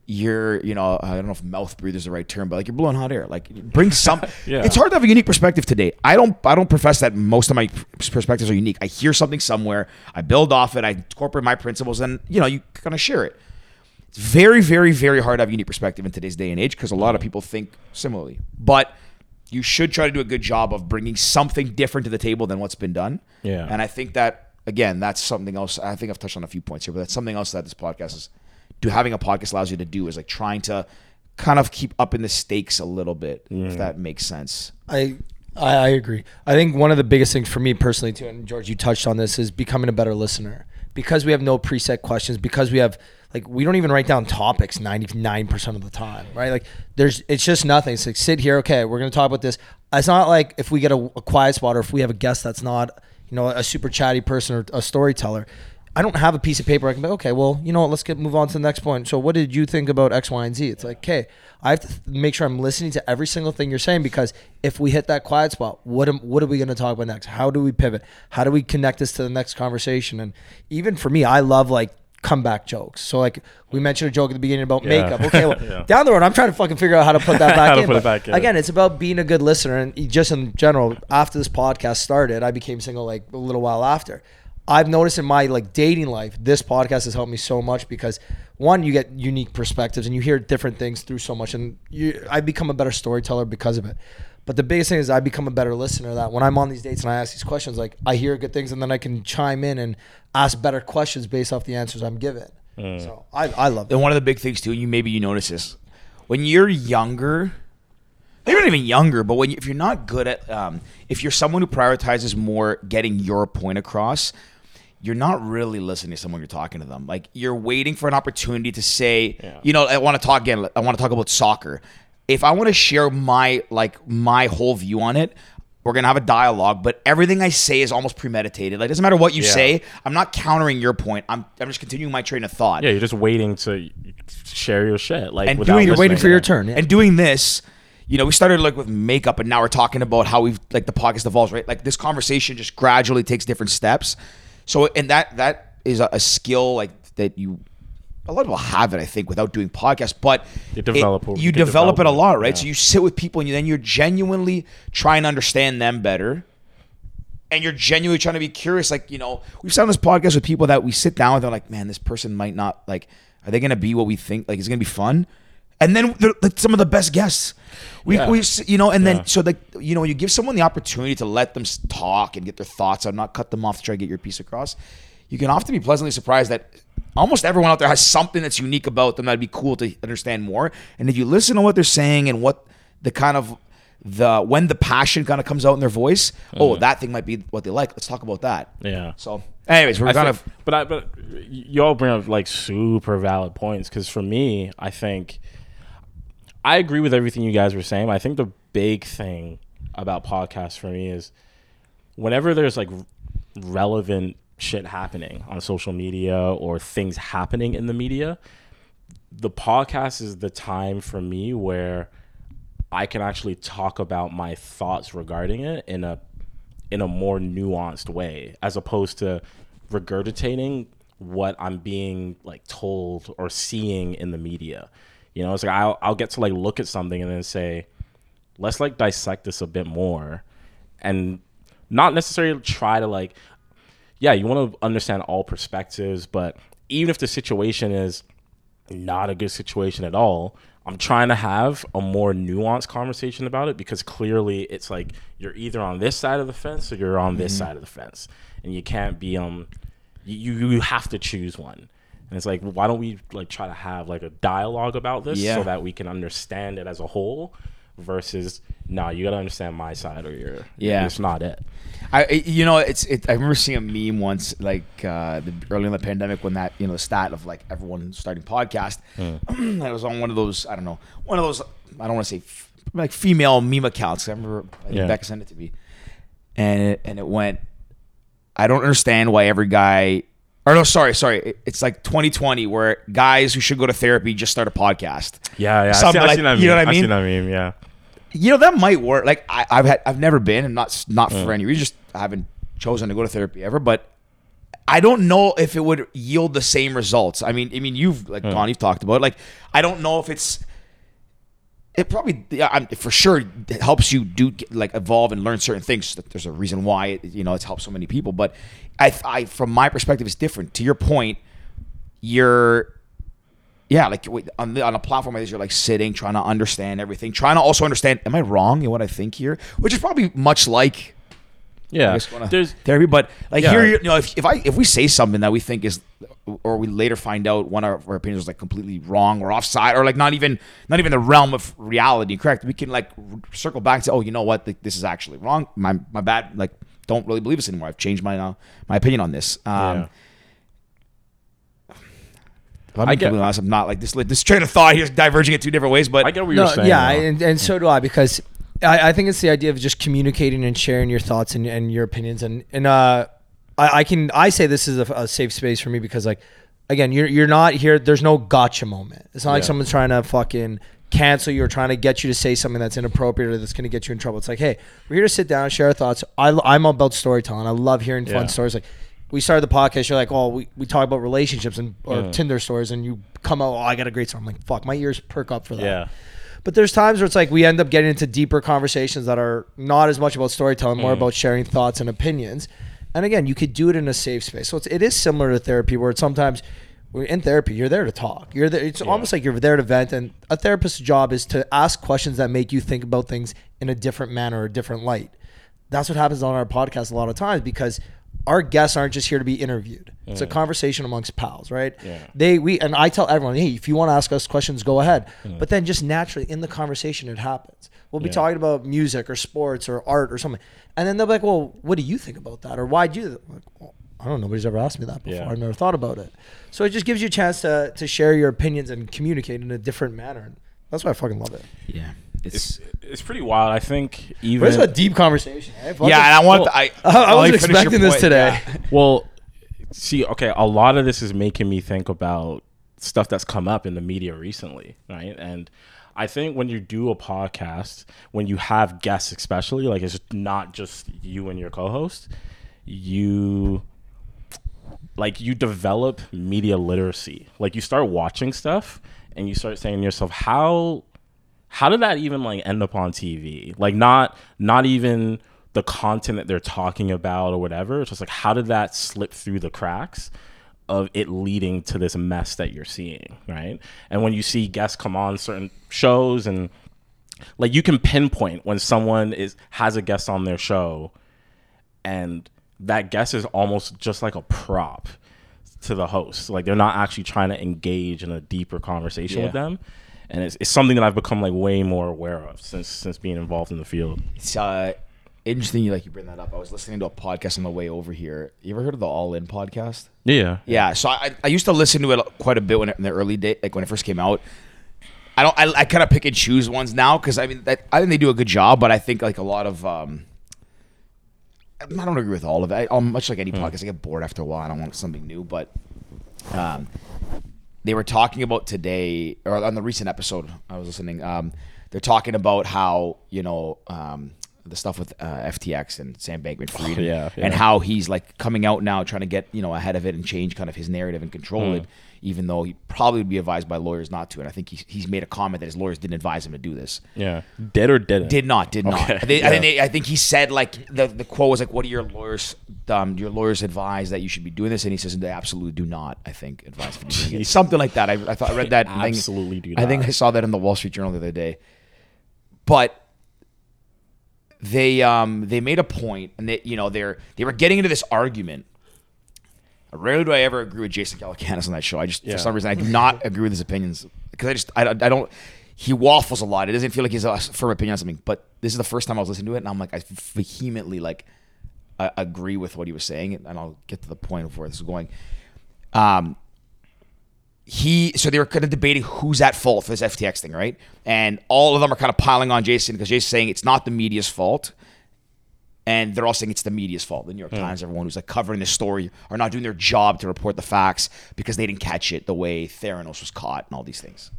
you're, you know, I don't know if mouth breather is the right term, but like you're blowing hot air. Like bring some. [LAUGHS] Yeah. It's hard to have a unique perspective today. I don't. I don't profess that most of my perspectives are unique. I hear something somewhere, I build off it, I incorporate my principles, and you know, you kind of share it. It's very, very, very hard to have a unique perspective in today's day and age because a lot of people think similarly. But you should try to do a good job of bringing something different to the table than what's been done. Yeah. And I think that again, that's something else. I think I've touched on a few points here, but that's something else that this podcast is. Do having a podcast allows you to do is like trying to kind of keep up in the stakes a little bit, if that makes sense. I, I I agree. I think one of the biggest things for me personally too, and George, you touched on this, is becoming a better listener because we have no preset questions. Because we have like we don't even write down topics ninety nine percent of the time, right? Like there's it's just nothing. It's like sit here, okay, we're gonna talk about this. It's not like if we get a, a quiet spot or if we have a guest that's not you know a super chatty person or a storyteller. I don't have a piece of paper. I can be okay. Well, you know what? Let's get move on to the next point. So, what did you think about X, Y, and Z? It's like, okay, I have to make sure I'm listening to every single thing you're saying because if we hit that quiet spot, what am, what are we going to talk about next? How do we pivot? How do we connect this to the next conversation? And even for me, I love like comeback jokes. So, like we mentioned a joke at the beginning about Yeah. makeup. [LAUGHS] Okay, well, Yeah. down the road, I'm trying to fucking figure out how to put that [LAUGHS] back How to in. put it back in. Again, it's about being a good listener, and just in general. After this podcast started, I became single like a little while after. I've noticed in my like dating life, this podcast has helped me so much because one, you get unique perspectives and you hear different things through so much, and you, I become a better storyteller because of it. But the biggest thing is I become a better listener. That when I'm on these dates and I ask these questions, like I hear good things, and then I can chime in and ask better questions based off the answers I'm given. So I, I love And it. one of the big things too, you maybe you notice this, when you're younger, maybe not even younger, but when you, if you're not good at, um, if you're someone who prioritizes more getting your point across, you're not really listening to someone you're talking to them. Like you're waiting for an opportunity to say, Yeah. you know, I want to talk again. I want to talk about soccer. If I want to share my like my whole view on it. We're gonna have a dialogue, but everything I say is almost premeditated. Like, it doesn't matter what you Yeah. say. I'm not countering your point. I'm, I'm just continuing my train of thought. Yeah, you're just waiting to share your shit. Like And doing- You're waiting for your turn. Yeah. and doing this you know we started like with makeup and now we're talking about how we've like the podcast evolves right like this conversation just gradually takes different steps so and that that is a, a skill like that you a lot of people have it i think without doing podcasts but You develop it, you develop it a lot right yeah. so you sit with people and you, then you're genuinely trying to understand them better and you're genuinely trying to be curious. Like, you know, we've sat on this podcast with people that we sit down with, they're like, man, this person might not, like, are they going to be what we think? Like, is it going to be fun? And then they're like some of the best guests. We, Yeah. we, you know, and then, Yeah. so like, you know, you give someone the opportunity to let them talk and get their thoughts out, not cut them off to try to get your piece across, you can often be pleasantly surprised that almost everyone out there has something that's unique about them that'd be cool to understand more. And if you listen to what they're saying and what the kind of the when the passion kind of comes out in their voice, oh, mm. that thing might be what they like. Let's talk about that. Yeah. So, anyways, we're I kind think- of but I, but you all bring up like super valid points because for me, I think I agree with everything you guys were saying. I think the big thing about podcasts for me is whenever there's like relevant shit happening on social media or things happening in the media, the podcast is the time for me where I can actually talk about my thoughts regarding it in a in a more nuanced way as opposed to regurgitating what I'm being like told or seeing in the media. You know, it's like I'll I'll get to like look at something and then say, let's like dissect this a bit more and not necessarily try to like yeah, you want to understand all perspectives, but even if the situation is not a good situation at all, I'm trying to have a more nuanced conversation about it because clearly it's like you're either on this side of the fence or you're on this side of the fence, and you can't be um you you have to choose one. And it's like why don't we like try to have like a dialogue about this Yeah. so that we can understand it as a whole versus no, you got to understand my side or you're Yeah. it's not it. I, I- you know, it's. It, I remember seeing a meme once, like uh, the, early in the pandemic, when that you know the stat of like everyone starting podcast. [CLEARS THROAT] and it was on one of those. I don't know, one of those. I don't want to say f- like female meme accounts. I remember I Yeah. Becca sent it to me, and it, and it went. I don't understand why every guy. Or no, sorry, sorry. It's like 2020 where guys who should go to therapy just start a podcast. Yeah, yeah. I've Something I've like- seen that you know what I I've mean? seen that meme, yeah. you know that might work. Like I, I've had, I've never been, and not not for any reason. Just haven't chosen to go to therapy ever. But I don't know if it would yield the same results. I mean, I mean, you've like Don, you've talked about it. like I don't know if it's it probably yeah, I'm, for sure it helps you do like evolve and learn certain things. There's a reason why it, you know it's helped so many people, but I, I from my perspective, it's different. To your point, you're yeah, like on the, on a platform like this, you're like sitting, trying to understand everything, trying to also understand, am I wrong in what I think here? Which is probably much like Yeah, wanna- there's therapy. But like Yeah. here, you know, if, if I if we say something that we think is, or we later find out one of our opinions was like completely wrong or offside, or like not even not even the realm of reality, correct? We can like circle back to, oh, you know what, this is actually wrong. My my bad. Like, don't really believe this anymore. I've changed my uh, my opinion on this. Um, yeah. I'm I I get- honest, I'm not like this. This train of thought here is diverging in two different ways, but I get what you're no, saying. yeah, and, and so do I because I, I think it's the idea of just communicating and sharing your thoughts and, and your opinions and and uh, I, I can I say this is a, a safe space for me because like again you're you're not here. There's no gotcha moment. It's not like someone's trying to fucking cancel you or trying to get you to say something that's inappropriate or that's going to get you in trouble. It's like hey, we're here to sit down, share our thoughts. I, I'm about storytelling. I love hearing fun Yeah. stories like. We started the podcast. You're like, oh, we, we talk about relationships and or Yeah. Tinder stories, and you come out, oh, I got a great story. I'm like, fuck, my ears perk up for that. yeah. But there's times where it's like we end up getting into deeper conversations that are not as much about storytelling, Mm. more about sharing thoughts and opinions. And again, you could do it in a safe space. So it's, it is similar to therapy, where it's sometimes we're in therapy, you're there to talk. You're there, it's almost like you're there to vent. And a therapist's job is to ask questions that make you think about things in a different manner or a different light. That's what happens on our podcast a lot of times because our guests aren't just here to be interviewed. It's a conversation amongst pals, right? Yeah. They we and I tell everyone, hey, if you want to ask us questions, go ahead. But then just naturally in the conversation, it happens. We'll be Yeah. talking about music or sports or art or something, and then they'll be like, well, what do you think about that, or why do you? Like, well, I don't know. Nobody's ever asked me that before. Yeah. I've never thought about it. So it just gives you a chance to to share your opinions and communicate in a different manner. That's why I fucking love it. yeah, It's it's pretty wild. I think even it's a deep conversation. eh? Fuck yeah. And I want Well, I [LAUGHS] I- I wasn't you finish your expecting this today. Yeah. Well, see, okay, a lot of this is making me think about stuff that's come up in the media recently, right? And I think when you do a podcast, when you have guests, especially, like it's not just you and your co-host, you like you develop media literacy. Like you start watching stuff and you start saying to yourself, how how did that even like end up on TV? Like not not even the content that they're talking about or whatever. It's just like how did that slip through the cracks of it leading to this mess that you're seeing, right? And when you see guests come on certain shows and like you can pinpoint when someone is has a guest on their show and that guest is almost just like a prop to the host. Like they're not actually trying to engage in a deeper conversation with them. And it's, it's something that I've become like way more aware of since since being involved in the field. It's uh, interesting. You like you bring that up. I was listening to a podcast on the way over here. You ever heard of the All In podcast? Yeah. Yeah, so I, I used to listen to it quite a bit when it, in the early day, like when it first came out. I don't. I, I kind of pick and choose ones now because I mean, that, I think they do a good job, but I think like a lot of. um I don't agree with all of it. I, um, much like any podcast, I get bored after a while. I don't want something new, but um, they were talking about today or on the recent episode I was listening. Um, they're talking about how you know um, the stuff with uh, FTX and Sam Bankman-Fried, [LAUGHS] and- yeah, and how he's like coming out now, trying to get you know ahead of it and change kind of his narrative and control Hmm. it, even though he probably would be advised by lawyers not to. And I think he's, he's made a comment that his lawyers didn't advise him to do this. Yeah. Did or didn't? Did not, did not. Okay, I, think, I, think I think he said like the, the quote was like, "What do your lawyers, um, your lawyers advise that you should be doing this?" And he says, "They absolutely do not." I think advise doing it. Something like that. I, I thought I read that. thing. Absolutely do I think. I saw that in the Wall Street Journal the other day. But they um they made a point, and they you know they're they were getting into this argument. Rarely do I ever agree with Jason Calacanis on that show. I just for some reason I do not [LAUGHS] agree with his opinions because I just I, don't- I don't. He waffles a lot. It doesn't feel like he's a firm opinion on something. But this is the first time I was listening to it, and I'm like I vehemently like I agree with what he was saying, and I'll get to the point of where this is going. Um, he so they were kind of debating who's at fault for this FTX thing, right? And all of them are kind of piling on Jason because Jason's saying it's not the media's fault. And they're all saying it's the media's fault. The New York hmm. Times, everyone who's like covering this story are not doing their job to report the facts because they didn't catch it the way Theranos was caught and all these things.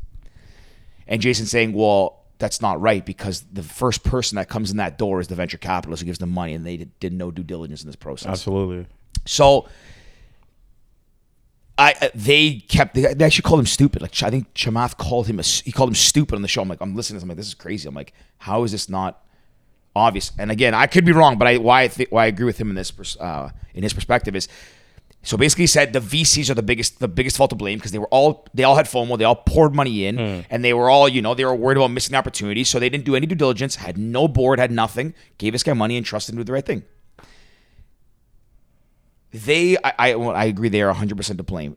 And Jason's saying, well, that's not right because the first person that comes in that door is the venture capitalist who gives them money and they did, did no due diligence in this process. Absolutely. So I they kept they, actually called him stupid. Like I think Chamath called him a he called him stupid on the show. I'm like I'm listening to this. I'm like this is crazy. I'm like how is this not obvious? And again, I could be wrong, but I why I think why I agree with him in this uh, in his perspective is so basically he said the VCs are the biggest the biggest fault to blame because they were all they all had FOMO, they all poured money in, and they were all you know they were worried about missing opportunities, so they didn't do any due diligence, had no board, had nothing, gave this guy money and trusted him to do the right thing. They, I, I, well, I agree, they are 100 percent to blame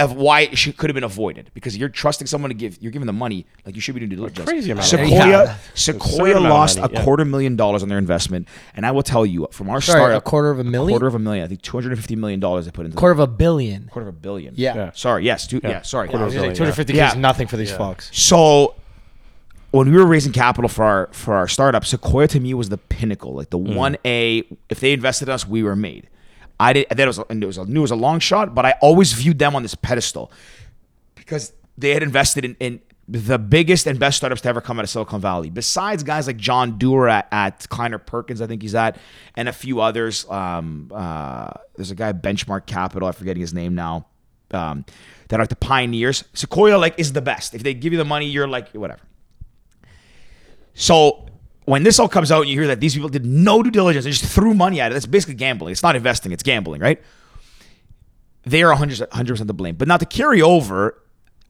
of why it should, could have been avoided because you're trusting someone to give you're giving them money like you should be doing due diligence. crazy amount of money. Sequoia Yeah. Sequoia amount lost money, a yeah. quarter million dollars on their investment, and I will tell you from our Sorry, startup, a quarter of a million? a quarter of a million, I think 250 million dollars they put into Quarter of a billion. quarter of a billion. Yeah. Yeah. Sorry. Yes. Two, yeah. Sorry. Quarter of a billion. 250 Yeah. is nothing for these Yeah. fucks. So when we were raising capital for our for our startup, Sequoia to me was the pinnacle, like the mm. one A. If they invested in us, we were made. I did. That was it was a, knew it was a long shot, but I always viewed them on this pedestal because they had invested in, in the biggest and best startups to ever come out of Silicon Valley. Besides guys like John Doerr at, at Kleiner Perkins, I think he's at, and a few others. Um, uh, there's a guy Benchmark Capital. I'm forgetting his name now. Um, that are the pioneers. Sequoia like is the best. If they give you the money, you're like whatever. So when this all comes out and you hear that these people did no due diligence, they just threw money at it. That's basically gambling. It's not investing, it's gambling, right? They are 100 percent to blame. But now to carry over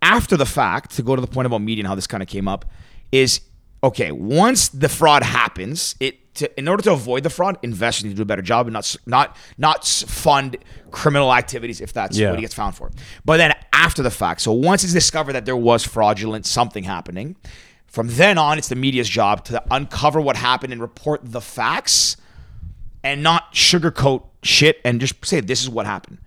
after the fact, to go to the point about media and how this kind of came up, is okay. Once the fraud happens, it to, in order to avoid the fraud, investors need to do a better job and not not not fund criminal activities if that's Yeah. what he gets found for. But then after the fact, so once it's discovered that there was fraudulent something happening, from then on, it's the media's job to uncover what happened and report the facts, and not sugarcoat shit and just say this is what happened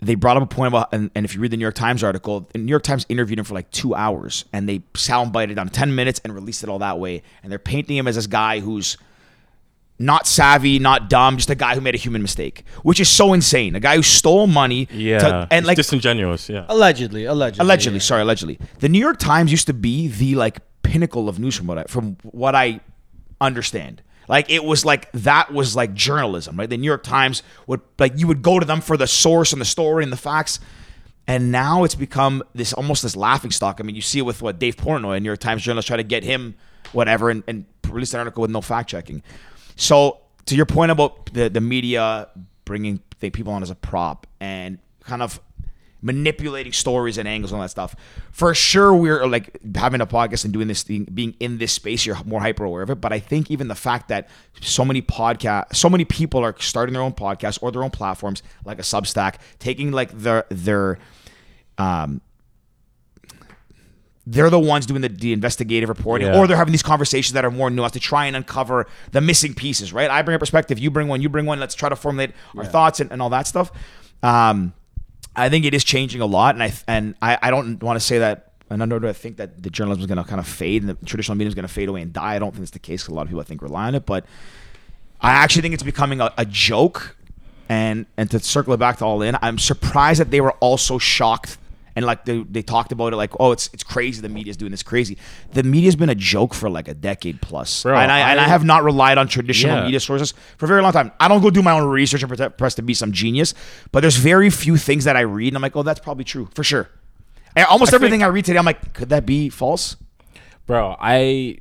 they brought up a point about, and, and if you read the New York Times article, the New York Times interviewed him for like two hours, and they soundbited down ten minutes and released it all that way. And they're painting him as this guy who's not savvy, not dumb, just a guy who made a human mistake, which is so insane. A guy who stole money, Yeah, to, and it's like disingenuous. Yeah, Allegedly, allegedly. allegedly, yeah. sorry, allegedly, the New York Times used to be the like pinnacle of news from what I from what I understand. Like it was like that was like journalism, right? The New York Times would like you would go to them for the source and the story and the facts. And now it's become this almost this laughing stock. I mean, you see it with what Dave Portnoy, a New York Times journalist, try to get him whatever and, and release an article with no fact checking. So to your point about the the media bringing people on as a prop and kind of manipulating stories and angles and all that stuff. For sure, we're like having a podcast and doing this thing, being in this space, you're more hyper aware of it. But I think even the fact that so many podcast, so many people are starting their own podcasts or their own platforms, like a Substack, taking like their their um they're the ones doing the, the investigative reporting, Yeah. or they're having these conversations that are more nuanced to try and uncover the missing pieces, right? I bring a perspective, you bring one, you bring one. Let's try to formulate our thoughts and, and all that stuff. Um, I think it is changing a lot, and I and I, I don't want to say that. And I don't think that the journalism is going to kind of fade and the traditional media is going to fade away and die. I don't think it's the case. 'cause a lot of people I think rely on it, but I actually think it's becoming a, a joke. And and to circle it back to all in, I'm surprised that they were also shocked and like they, they talked about it like oh it's it's crazy the media's doing this crazy. The media's been a joke for like a decade plus, Bro, and I, and I I- have not relied on traditional Yeah. media sources for a very long time. I don't go do my own research and press to be some genius, but there's very few things that I read and I'm like oh that's probably true for sure. And almost I everything think- I read today I'm like could that be false? bro. I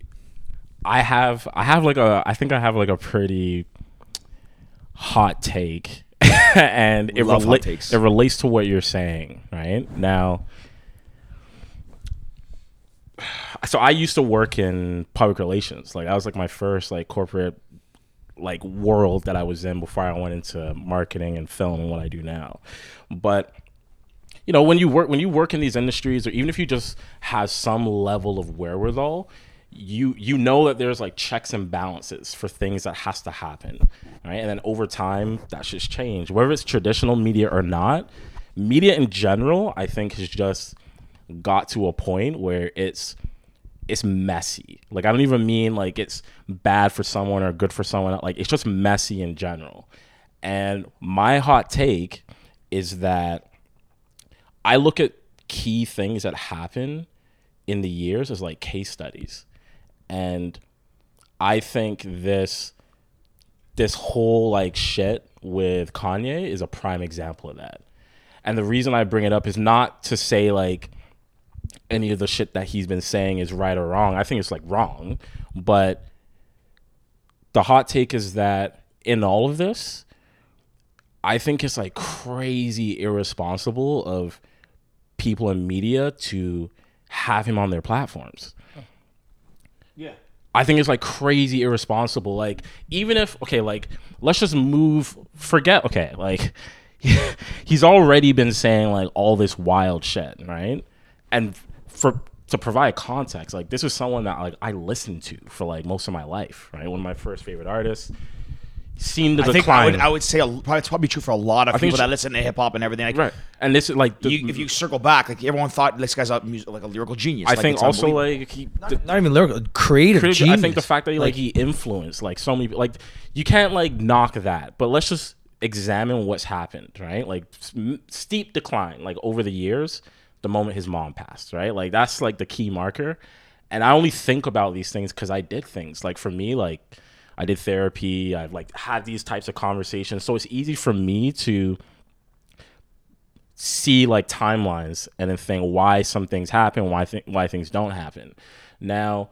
I have I have like a I think I have like a pretty hot take, [LAUGHS] and it takes. it relates to what you're saying right now. So I used to work in public relations. Like that was like my first like corporate like world that I was in before I went into marketing and film and what I do now. But you know when you work when you work in these industries or even if you just have some level of wherewithal you you know that there's like checks and balances for things that has to happen right? And then over time that just change whether it's traditional media or not media in general i think has just got to a point where it's it's messy. Like i don't even mean like it's bad for someone or good for someone. Like it's just messy in general. And my hot take is that I look at key things that happen in the years as like case studies. And I think this this whole like shit with Kanye is a prime example of that. And the reason I bring it up is not to say like any of the shit that he's been saying is right or wrong. I think it's like wrong, but the hot take is that in all of this, I think it's like crazy irresponsible of people in media to have him on their platforms. Yeah. I think it's like crazy irresponsible. Like even if okay, like let's just move. Forget okay, like [LAUGHS] he's already been saying like all this wild shit, right? And for to provide context, like this is someone that like I listened to for like most of my life, right? One of my first favorite artists. Seen the I think I decline, would, I would say a, probably, it's probably true for a lot of think people it's- that listen to hip hop and everything. Like, right? And this is like the, you, if you circle back, like everyone thought this guy's a music, like a lyrical genius. I Like, think it's also unbelievable. like he Not even lyrical, creative creative- genius. I think the fact that he, like, he influenced like so many like you can't like knock that, but let's just examine what's happened, right? Like s- m- steep decline like over the years, the moment his mom passed, right? Like that's like the key marker. And I only think about these things because I did things. Like for me, like I did therapy. I've like had these types of conversations, so it's easy for me to see like timelines and then think why some things happen, why th- why things don't happen. Now,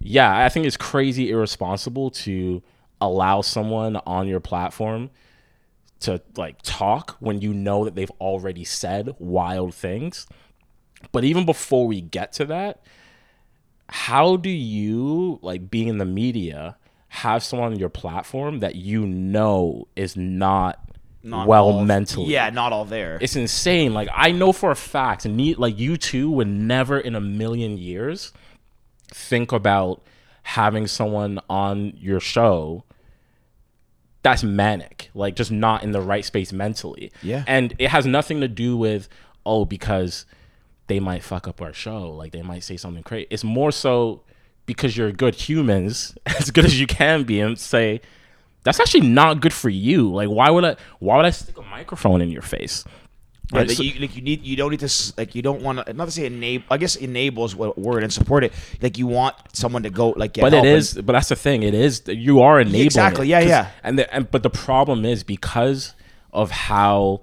yeah, I think it's crazy irresponsible to allow someone on your platform to like talk when you know that they've already said wild things. But even before we get to that, how do you like being in the media have someone on your platform that you know is not, Not well all- mentally? Yeah, not all there. it's insane. Like I know for a fact, and need like you two would never in a million years think about having someone on your show that's manic, like just not in the right space mentally. Yeah. and it has nothing to do with oh because they might fuck up our show, like they might say something crazy. It's more so because you're good humans, [LAUGHS] as good as you can be, and say that's actually not good for you. Like why would I? Why would I stick a microphone in your face? Yeah, Right, like so- you, like you need, you don't need to, like you don't want to, not to say enable. I guess enable is what word and support it. Like you want someone to go, like get but it help and- but that's the thing it is you are enabling Exactly, it. yeah, yeah. and the, and but the problem is because of how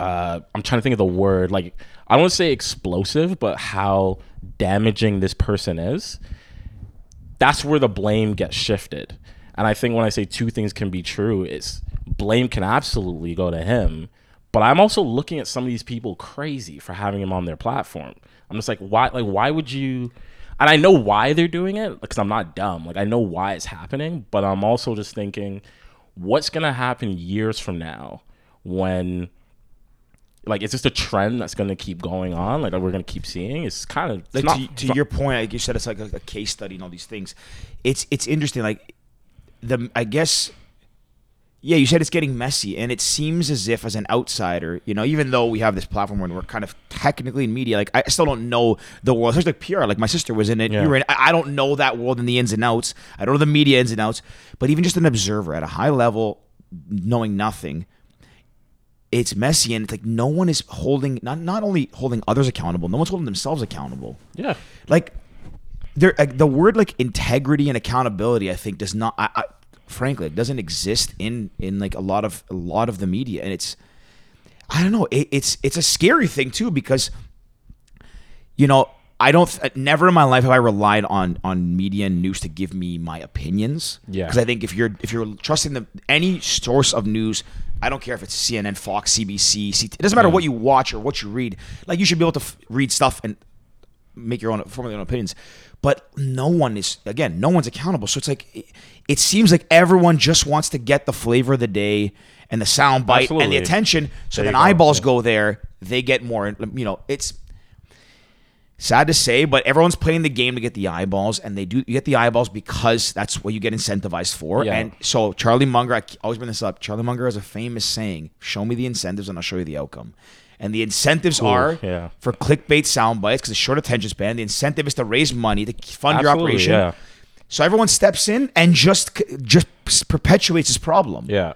uh i'm trying to think of the word like i don't want to say explosive but how damaging this person is that's where the blame gets shifted. And i think when i say two things can be true it's blame can absolutely go to him but i'm also looking at some of these people crazy for having him on their platform. I'm just like why like why would you and i know why they're doing it because i'm not dumb. Like i know why it's happening but i'm also just thinking what's gonna happen years from now when like is this a trend that's gonna keep going on like that we're gonna keep seeing it's kind of like not, to, to your point, like you said, it's like a, a case study and all these things. It's it's interesting. Like the I guess, yeah, you said it's getting messy, and it seems as if as an outsider, you know, even though we have this platform where we're kind of technically in media, like I still don't know the world. Especially like PR. Like my sister was in it. Yeah. You were in. I I don't know that world and the ins and outs. I don't know the media ins and outs. But even just an observer at a high level, knowing nothing, it's messy and it's like no one is holding not not only holding others accountable, no one's holding themselves accountable. yeah Like there, like, the word like integrity and accountability, I think does not. I, I, frankly, it doesn't exist in in like a lot of a lot of the media, and it's I don't know. It, it's it's a scary thing too because you know I don't. Never in my life have I relied on on media and news to give me my opinions. Yeah. Because I think if you're if you're trusting the any source of news, I don't care if it's CNN, Fox, CBC, CT, it doesn't matter what you watch or what you read. Like you should be able to f- read stuff and make your own formulate your own opinions. But no one is again, no one's accountable. So it's like it, it seems like everyone just wants to get the flavor of the day and the sound bite and the attention. So There then go, eyeballs yeah. go there, they get more. You know, it's sad to say, but everyone's playing the game to get the eyeballs, and they do you get the eyeballs because that's what you get incentivized for. Yeah. And so Charlie Munger, I always bring this up. Charlie Munger has a famous saying: "Show me the incentives, and I'll show you the outcome." And the incentives are yeah. for clickbait sound bites because it's short attention span. The incentive is to raise money to fund your operation. yeah. So everyone steps in and just just perpetuates this problem. yeah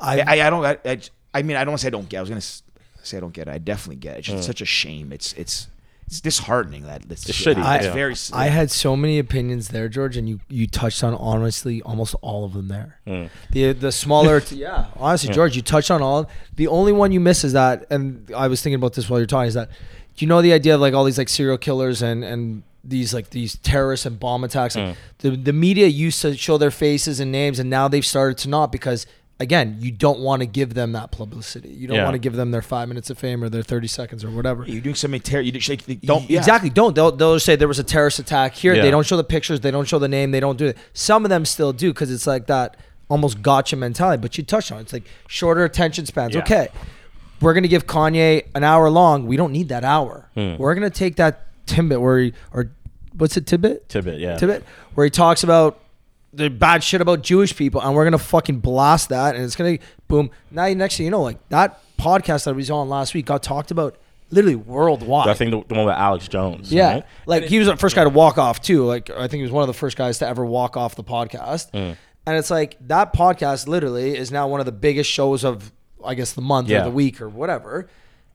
I, I, I don't. I, I, I mean, I don't say I don't get. I was gonna say I don't get it. I definitely get it. It's just uh. such a shame. It's it's it's disheartening that it's, It's shitty, It's yeah. very. I had so many opinions there, George, and you you touched on honestly almost all of them there. Mm. The the smaller, [LAUGHS] yeah, honestly, George, you touched on all. The only one you miss is that, and I was thinking about this while you're talking, is that do you know the idea of like all these like serial killers and and these like these terrorists and bomb attacks? Like, The the media used to show their faces and names, and now they've started to not because. Again, you don't want to give them that publicity. You don't Yeah. want to give them their five minutes of fame or their thirty seconds or whatever. You're doing something terrible. You just, like, don't yeah. Exactly. Don't. They'll, they'll say there was a terrorist attack here. Yeah. They don't show the pictures. They don't show the name. They don't do it. Some of them still do because it's like that almost gotcha mentality. But you touched on it. It's like shorter attention spans. Yeah. Okay. We're going to give Kanye an hour long. We don't need that hour. Hmm. We're going to take that Timbit where he, or what's it, Tibbet? Tibbet, yeah. Tibbet, where he talks about the bad shit about Jewish people, and we're gonna fucking blast that, and it's gonna boom. Now, next thing you know, like that podcast that we was on last week got talked about literally worldwide. I think the, the one with Alex Jones. Yeah, right? like he was the first guy to walk off too. Like I think he was one of the first guys to ever walk off the podcast. Mm. And it's like that podcast literally is now one of the biggest shows of I guess the month Yeah. or the week or whatever.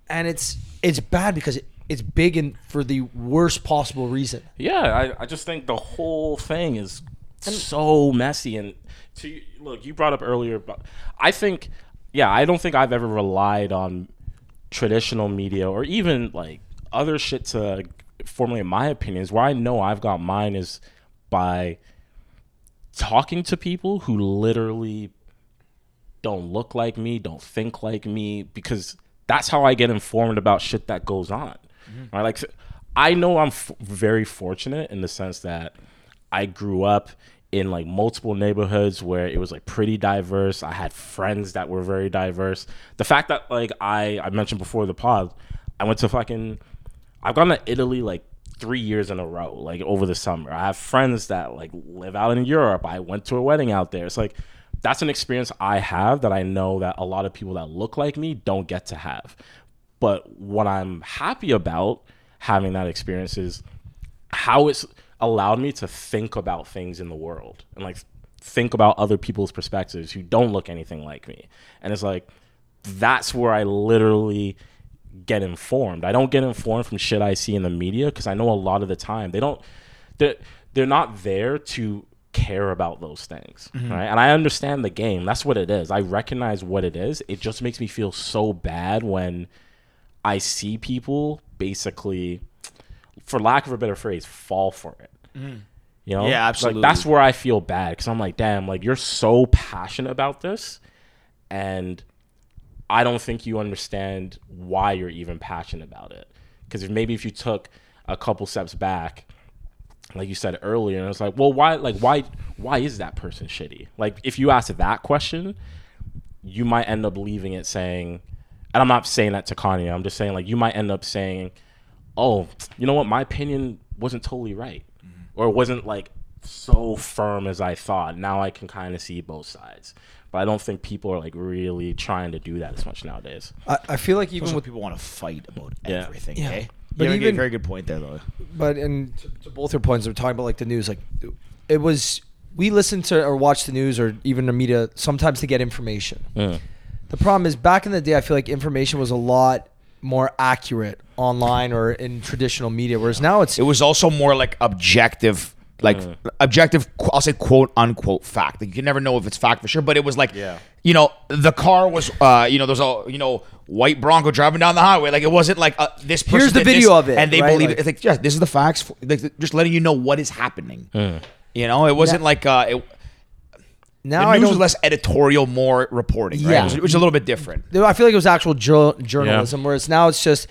And it's it's bad because it, it's big and for the worst possible reason. Yeah, I, I just think the whole thing is so messy. And to look, you brought up earlier, but I think, yeah, I don't think I've ever relied on traditional media or even like other shit to formulate my opinions. Where I know I've got mine is by talking to people who literally don't look like me, don't think like me, because that's how I get informed about shit that goes on. Mm-hmm. Right? Like, I know I'm f- very fortunate in the sense that I grew up in like multiple neighborhoods where it was like pretty diverse. I had friends that were very diverse. The fact that like I I mentioned before the pod, I went to fucking I've gone to Italy like three years in a row, like over the summer. I have friends that like live out in Europe. I went to a wedding out there. It's like that's an experience I have that I know that a lot of people that look like me don't get to have. But what I'm happy about having that experience is how it's allowed me to think about things in the world and like think about other people's perspectives who don't look anything like me. And it's like that's where I literally get informed. I don't get informed from shit I see in the media because I know a lot of the time they don't they're, they're not there to care about those things, mm-hmm. right? And I understand the game. That's what it is. I recognize what it is. It just makes me feel so bad when I see people basically for lack of a better phrase fall for it. Mm-hmm. You know? Yeah, Like, absolutely. that's where I feel bad because I'm like, damn, like you're so passionate about this, and I don't think you understand why you're even passionate about it. Because if maybe if you took a couple steps back, like you said earlier, and it's like, well, why, like, why, why is that person shitty? Like, if you ask that question, you might end up leaving it saying, and I'm not saying that to Kanye. I'm just saying like you might end up saying, oh, you know what, my opinion wasn't totally right, or it wasn't like so firm as I thought. Now I can kind of see both sides. But I don't think people are like really trying to do that as much nowadays. I, I feel like even Even with people want to fight about Yeah. everything, Yeah. eh? But But you even- a very good point there, though. but and to, to both your points, we're talking about like the news. Like it was we listen to or watch the news or even the media sometimes to get information. Mm. The problem is back in the day, I feel like information was a lot more accurate online or in traditional media, whereas now it's It was also more like objective, like objective. qu- I'll say quote unquote fact. Like you can never know if it's fact for sure, but it was like, Yeah. you know, the car was, uh, you know, there's a, you know, white Bronco driving down the highway. Like it wasn't like uh, this. Person Here's the did this, video of it, and they right? believe Like- it. It's like, yeah, this is the facts. For, like, just letting you know what is happening. You know, it wasn't Now- like uh, it, now the I news don't. was less editorial, more reporting. Right? Yeah. it, was, it was a little bit different. I feel like it was actual jour- journalism, whereas now it's just.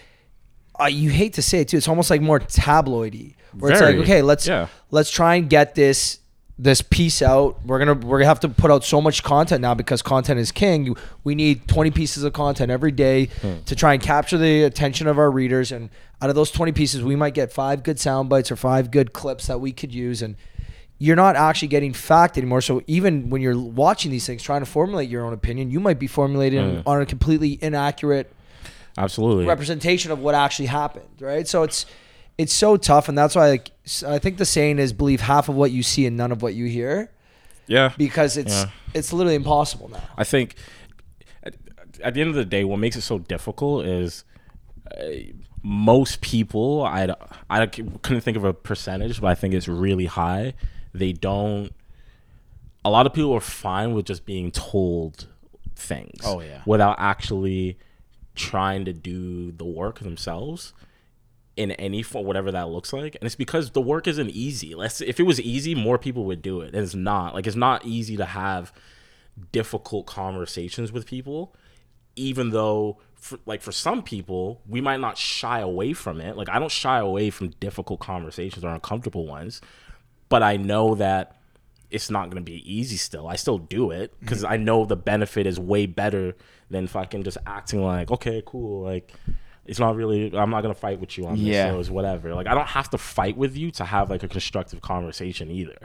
Uh, you hate to say it too. It's almost like more tabloidy, where it's like, okay, let's Yeah. let's try and get this this piece out. We're gonna we're gonna have to put out so much content now because content is king. We need twenty pieces of content every day to try and capture the attention of our readers. And out of those twenty pieces, we might get five good sound bites or five good clips that we could use. And you're not actually getting fact anymore. So even when you're watching these things, trying to formulate your own opinion, you might be formulating oh, on a completely inaccurate Absolutely. representation of what actually happened, right? So it's it's so tough, and that's why like I think the saying is believe half of what you see and none of what you hear, yeah. because it's Yeah. it's literally impossible now. I think at, at the end of the day, what makes it so difficult is uh, most people, I I couldn't think of a percentage, but I think it's really high. They don't. A lot of people are fine with just being told things. Oh, yeah. Without actually trying to do the work themselves in any form, whatever that looks like. And it's because the work isn't easy. Let's if it was easy, more people would do it. And it's not. Like it's not easy to have difficult conversations with people, even though for, like for some people, we might not shy away from it. Like I don't shy away from difficult conversations or uncomfortable ones, but I know that it's not going to be easy still. I still do it because I know the benefit is way better than fucking just acting like, okay, cool, like it's not really I'm not going to fight with you on this Yeah. so it's whatever. Like I don't have to fight with you to have like a constructive conversation either.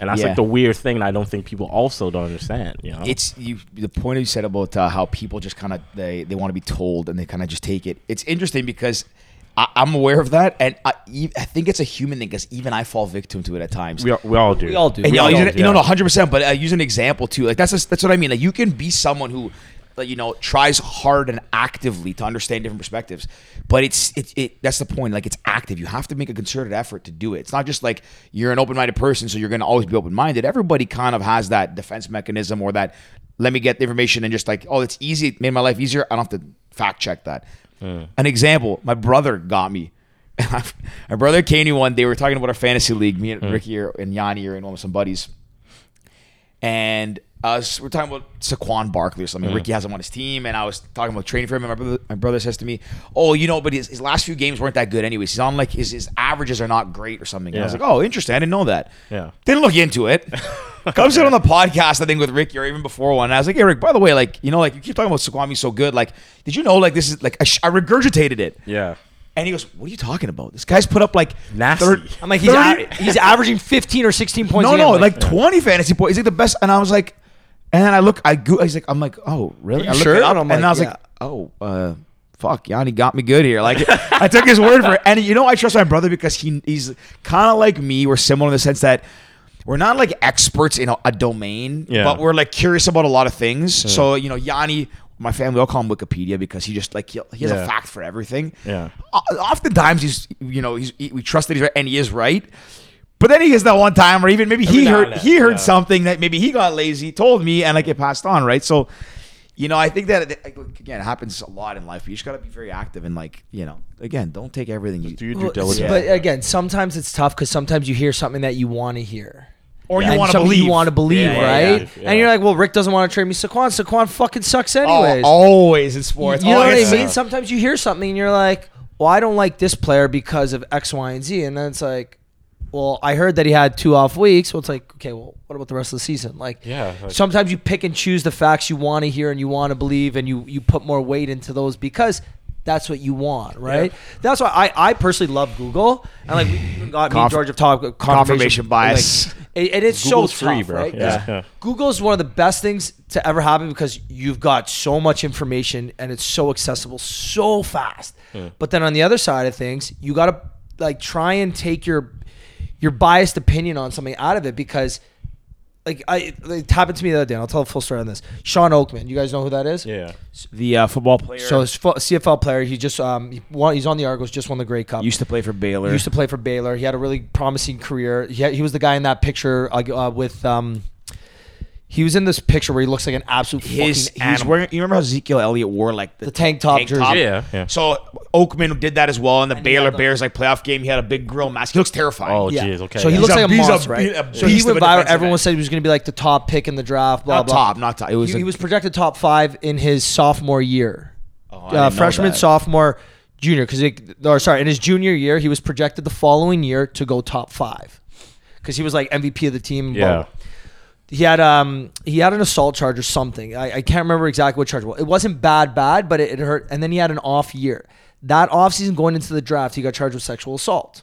And that's Yeah. like the weird thing that I don't think people also don't understand, you know? it's you the point you said about uh, how people just kind of they they want to be told and they kind of just take it it's interesting because I, i'm aware of that and I think it's a human thing because even i fall victim to it at times we, all, we all do. We all do. and We you know, all use don't, an- you know, hundred percent. But uh, use an example too. Like that's that's what I mean. Like you can be someone who, like you know, tries hard and actively to understand different perspectives. But it's it, it that's the point. Like it's active. You have to make a concerted effort to do it. It's not just like you're an open-minded person, so you're going to always be open-minded. Everybody kind of has that defense mechanism or that let me get the information and just like oh, it's easy. It made my life easier. I don't have to fact check that. An mm. example: my brother got me. [LAUGHS] my brother Caney one day we were talking about our fantasy league. Me and mm. Ricky are, and Yanni are in one with some buddies, and Uh, us we're talking about Saquon Barkley or something. Ricky has him on his team, and I was talking about training for him. And my brother, my brother says to me, "Oh, you know, but his, his last few games weren't that good. Anyways, he's on like his, his averages are not great or something." And I was like, "Oh, interesting. I didn't know that." Yeah. Didn't look into it. [LAUGHS] Comes in on the podcast, I think, with Ricky or even before one. And I was like, "Hey, Rick, by the way, like, you know, like you keep talking about Saquon being so good. Like, did you know, like, this is like I, sh- I regurgitated it." yeah. And he goes, "What are you talking about? This guy's put up like Nasty. third- I'm like he's 30 a- he's averaging 15 or 16 points. no, a game. no, I'm like, 20 fantasy points. He's like the best. And I was like, and then I look, I go, he's like, I'm like, oh, really? I looked sure? it up, And I'm like, I was yeah. like, oh, uh, fuck, Yanni got me good here. Like, [LAUGHS] I took his word for it. And you know, I trust my brother because he he's kind of like me. We're similar in the sense that we're not like experts in a, a domain, Yeah. but we're like curious about a lot of things. So, you know, Yanni, my family all call him Wikipedia because he just like, he, he has Yeah. a fact for everything. Yeah. O- oftentimes he's you know he's he, we trust that he's right and he is right but then he gets that one time or even maybe he Every now heard then, he heard yeah. something that maybe he got lazy told me and like it passed on right so you know i think that it- again it happens a lot in life you just got to be very active and like you know again don't take everything you Do your due Well, diligence. But again, sometimes it's tough because sometimes you hear something that you want to hear. or And you want to believe You want to believe, Yeah, yeah, right? yeah, yeah. And you're like, well, Rick doesn't want to trade me Saquon. Saquon fucking sucks oh, anyways. always in sports you know Oh, what I mean? Sometimes you hear something and you're like, well, I don't like this player because of X, Y, and Z. And then it's like, well, I heard that he had two off weeks. Well, it's like, okay, well, what about the rest of the season? Like, Yeah, like- sometimes you pick and choose the facts you want to hear and you want to believe, and you you put more weight into those because that's what you want, right? That's why I, I personally love Google. And like, we even got me and Conf- George have talked about confirmation bias. Like, and and it's Google's so free, tough, bro. right? 'Cause Yeah, yeah. Google is one of the best things to ever happen because you've got so much information and it's so accessible so fast. But then on the other side of things, you got to like try and take your your biased opinion on something out of it because like I it happened to me the other day. And I'll tell a full story on this. Shawn Oakman, you guys know who that is? yeah. the uh, football player So his fo- CFL player, he just um he won, he's on the Argos, just won the Grey Cup. used to play for baylor Used to play for Baylor. He had a really promising career. He, had, he was the guy in that picture uh, uh, with um. He was in this picture where he looks like an absolute his fucking he's animal. wearing you remember how Ezekiel Elliott wore like the, The tank top jersey. Yeah, yeah. So Oakman did that as well in the he Baylor had the- Bears like playoff game. He had a big grill mask. He looks terrifying. Oh, Yeah. jeez. Okay. So he yeah. looks a- like a he's a monster, be- right? a so he beast of went a viral. defensive Everyone end. said he was going to be like the top pick in the draft. Blah not blah. top, not top. It was He, a- he was projected top five in his sophomore year, Oh, I uh, didn't know freshman, that. sophomore, junior. Because or sorry, in his junior year, he was projected the following year to go top five because he was like MVP of the team. blah, Yeah. blah. He had um he had an assault charge or something. I, I can't remember exactly what charge. Was. It wasn't bad, bad, but it, it hurt. And then he had an off year. That off season going into the draft, he got charged with sexual assault.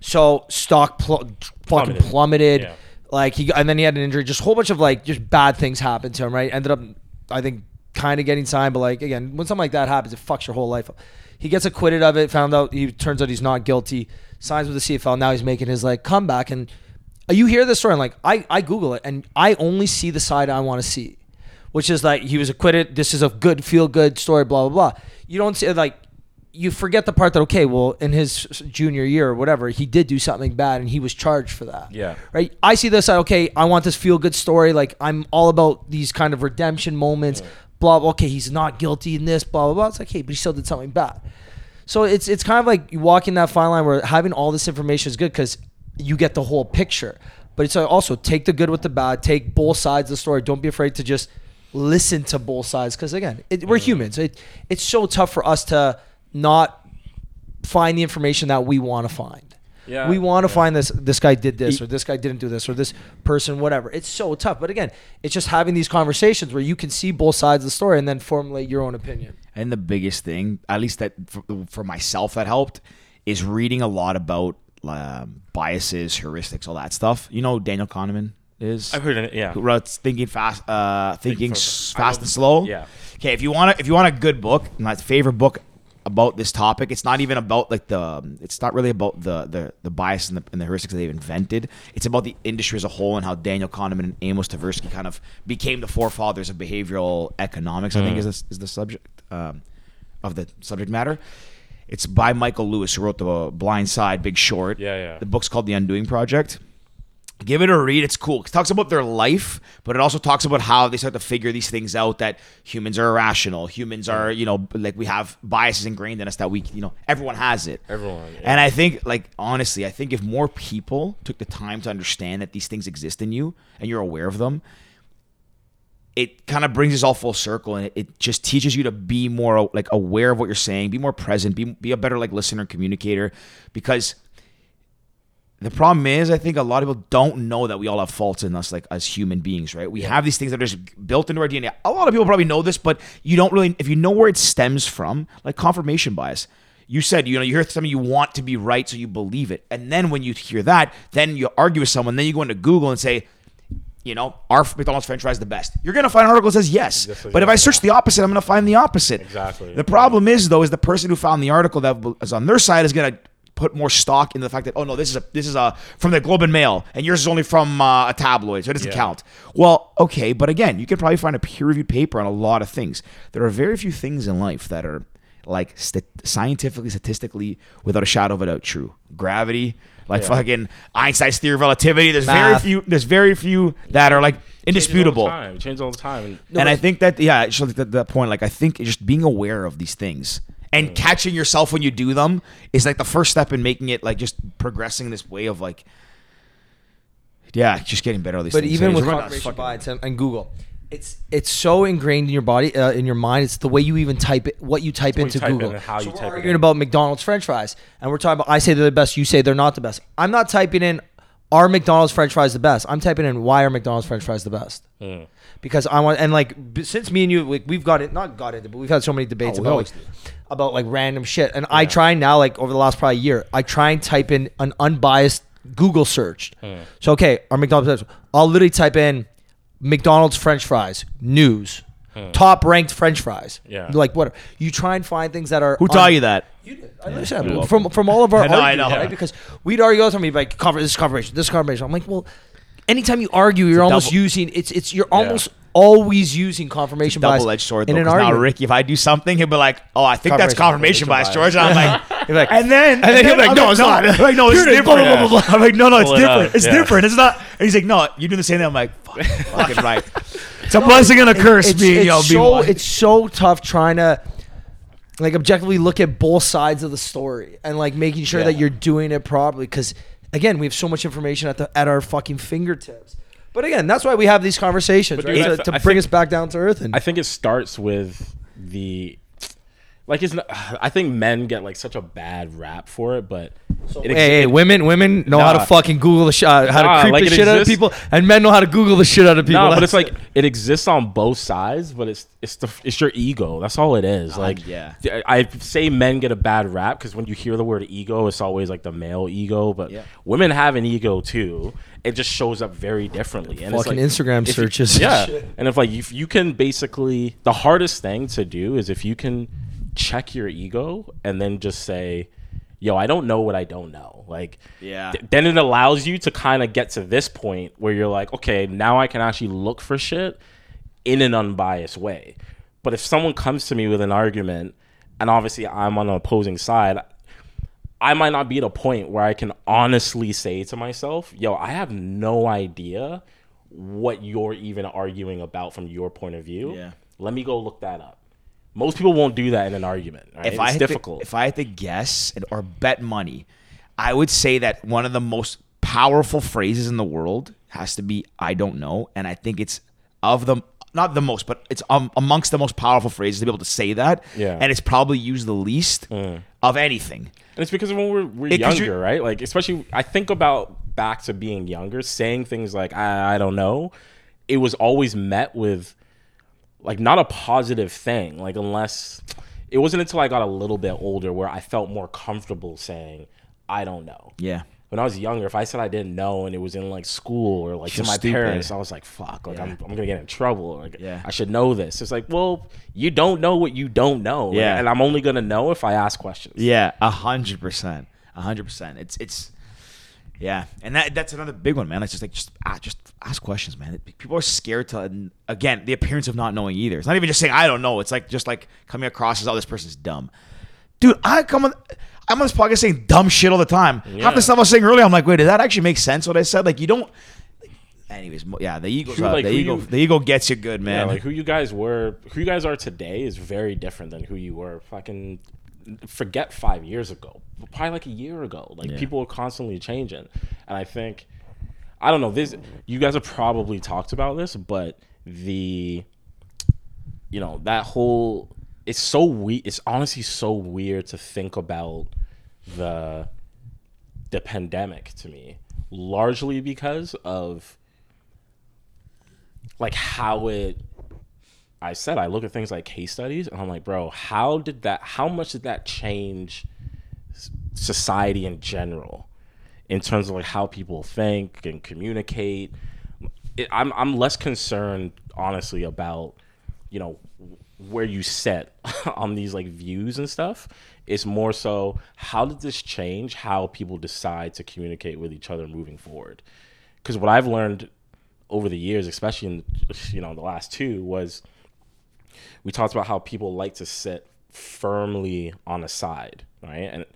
So stock pl- fucking Plummeted. plummeted. Yeah. Like he and then he had an injury. Just a whole bunch of like just bad things happened to him. Right? Ended up, I think, kind of getting signed. But like again, when something like that happens, it fucks your whole life up. He gets acquitted of it. Found out he turns out he's not guilty. Signs with the CFL. Now he's making his like comeback. And Uh, you hear this story, and like I I Google it, and I only see the side I want to see. which is like he was acquitted. This is a good feel good story. Blah blah blah. You don't see like you forget the part that okay, well, in his junior year or whatever, he did do something bad and he was charged for that. Yeah. Right. I see this. side, Okay, I want this feel good story. Like I'm all about these kind of redemption moments. Blah. blah. Okay, he's not guilty in this. Blah blah blah. It's like, hey, but he still did something bad. So it's it's kind of like you walking that fine line where having all this information is good because you get the whole picture. But it's also take the good with the bad. Take both sides of the story. Don't be afraid to just listen to both sides because again, it, we're humans. It, it's so tough for us to not find the information that we want to find. Yeah, we want to yeah. find this. This guy did this, or this guy didn't do this, or this person, whatever. It's so tough. But again, it's just having these conversations where you can see both sides of the story and then formulate your own opinion. And the biggest thing, at least that for, for myself, that helped is reading a lot about um, biases, heuristics, all that stuff. You know, Daniel Kahneman is. I've heard it. Yeah. who wrote Thinking Fast, uh, Thinking Fast- Fast and Slow. yeah. Okay, if you want to, if you want a good book, my favorite book about this topic, it's not even about like the, it's not really about the the, the bias and the, and the heuristics that they've invented. It's about the industry as a whole and how Daniel Kahneman and Amos Tversky kind of became the forefathers of behavioral economics. I think is the, is the subject um, of the subject matter. It's by Michael Lewis, who wrote The Blind Side, Big Short. Yeah, yeah. The book's called The Undoing Project give it a read. It's cool. It talks about their life, but it also talks about how they start to figure these things out that humans are irrational. Humans are, you know, like we have biases ingrained in us that we, you know, everyone has it. Everyone, yeah. And I think, like, honestly, I think if more people took the time to understand that these things exist in you and you're aware of them, it kind of brings us all full circle and it, it just teaches you to be more like aware of what you're saying, be more present, be, be a better like listener and communicator because the problem is, I think a lot of people don't know that we all have faults in us, like as human beings, right? We have these things that are just built into our DNA. A lot of people probably know this, but you don't really, if you know where it stems from, like confirmation bias. You said, you know, you hear something you want to be right, so you believe it. And then when you hear that, then you argue with someone, then you go into Google and say, you know, are McDonald's French fries the best? You're gonna find an article that says yes. Yes, But if I search the opposite, I'm gonna find the opposite. Exactly. The problem is though, is the person who found the article that is on their side is gonna put more stock in the fact that oh no, this is a this is a from the Globe and Mail, and yours is only from uh, a tabloid, so it doesn't Yeah. count. Well, okay, but again, you can probably find a peer-reviewed paper on a lot of things. There are very few things in life that are like st- scientifically, statistically, without a shadow of a doubt, true. Gravity, like Yeah. fucking Einstein's theory of relativity. There's Math. very few. There's very few that are like indisputable. It changes all the time. Changes all the time. and I think that yeah, so that, that point, like I think just being aware of these things and catching yourself when you do them is like the first step in making it like just progressing this way of like, yeah, just getting better at these But things. even with we're confirmation bias and, and Google, it's it's so ingrained in your body, uh, in your mind. It's the way you even type it, what you type what you into type Google. how so you we're type it arguing in. about McDonald's French fries, and we're talking about. I say they're the best. You say they're not the best. I'm not typing in are McDonald's French fries the best. I'm typing in why are McDonald's French fries the best. Mm. Because I want and like since me and you like, we've got it not got into but we've had so many debates Oh, about like, about like random shit and I try now like over the last probably year I try and type in an unbiased Google search. So okay, our McDonald's I'll literally type in McDonald's French fries news. Top ranked French fries. Yeah. Like what you try and find things that are Who un- taught you that? you did. I listen from from all of our I know, I know. right? Because we'd argue all the time. We'd be like, "Conver- "This is confirmation. This is confirmation." I'm like, "Well, anytime you argue, you're almost double- using it's it's you're almost always using confirmation bias Double edged sword. in Though, an 'cause now. Ricky, if I do something, he'll be like, "Oh, I think that's confirmation Confirmation bias, bias. George." And I'm like, [LAUGHS] You'd like, and then and then he'll be like, "No, it's not." I'm like, no, it's Here it is, different. blah, blah, blah, blah. I'm like, no, no, it's Pull different. up, It's yeah. different. It's not. And he's like, no, you do the same thing. I'm like, fuck, [LAUGHS] fucking right. It's a blessing and a curse, it's, me. it's yo, so being it's so tough trying to like objectively look at both sides of the story and like making sure that you're doing it properly because again we have so much information at the at our fucking fingertips but again that's why we have these conversations But right? I to, to bring think- us back down to earth and I think it starts with the like it's not, [SIGHS] I think men get like such a bad rap for it, but it Hey, hey, women, women know how to fucking Google the shit, uh, how Nah, to creep like the it shit out of people, and men know how to Google the shit out of people. No, but it's like it exists on both sides, but it's it's the it's your ego. That's all it is. Um, like yeah. I say men get a bad rap because when you hear the word ego, it's always like the male ego, but Yeah. women have an ego too. It just shows up very differently. And Fucking it's like, Instagram if you- searches yeah, [LAUGHS] and if like if you can basically the hardest thing to do is if you can check your ego and then just say. Yo, I don't know what I don't know. Like, Yeah. th- then it allows you to kind of get to this point where you're like, okay, now I can actually look for shit in an unbiased way. But if someone comes to me with an argument, and obviously I'm on the opposing side, I might not be at a point where I can honestly say to myself, yo, I have no idea what you're even arguing about from your point of view. Yeah. Let me go look that up. Most people won't do that in an argument. Right? if it's I difficult. To, if I had to guess and, or bet money, I would say that one of the most powerful phrases in the world has to be "I don't know," and I think it's of the not the most, but it's um, amongst the most powerful phrases to be able to say that. Yeah. and it's probably used the least of anything. And it's because of when we're, we're It- younger, right? Like, especially, I think about back to being younger, saying things like, I, I don't know. It was always met with, like, not a positive thing. Like, unless it wasn't until I got a little bit older where I felt more comfortable saying, I don't know. Yeah. When I was younger, if I said I didn't know and it was in like school or like to my stupid. parents, I was like, fuck, like I'm, I'm gonna get in trouble. Like, Yeah. I should know this. It's like, well, you don't know what you don't know. Like, Yeah. and I'm only gonna know if I ask questions. Yeah, a hundred percent, a hundred percent. It's it's, yeah, and that that's another big one, man. It's just like just ah, just ask questions, man. People are scared to again the appearance of not knowing either. It's not even just saying I don't know. It's like just like coming across as oh this person's dumb, dude. I come on. I'm on this podcast saying dumb shit all the time. Half Yeah. the stuff I was saying earlier, I'm like, wait, did that actually make sense? What I said? Like, you don't. Anyways, yeah, the up. like, the ego, you- the ego gets you good, Yeah, man. like who you guys were, who you guys are today is very different than who you were fucking forget five years ago, probably like a year ago. Like Yeah. people are constantly changing, and I think I don't know this. You guys have probably talked about this, but the you know that whole it's so weird. it's honestly so weird to think about the the pandemic to me largely because of like how it I said I look at things like case studies and I'm like, bro, how did that how much did that change society in general in terms of like how people think and communicate? It, I'm I'm less concerned honestly about you know where you set [LAUGHS] on these like views and stuff. It's more so how did this change how people decide to communicate with each other moving forward? Because what I've learned over the years, especially in you know the last two, was we talked about how people like to sit firmly on a side, right? And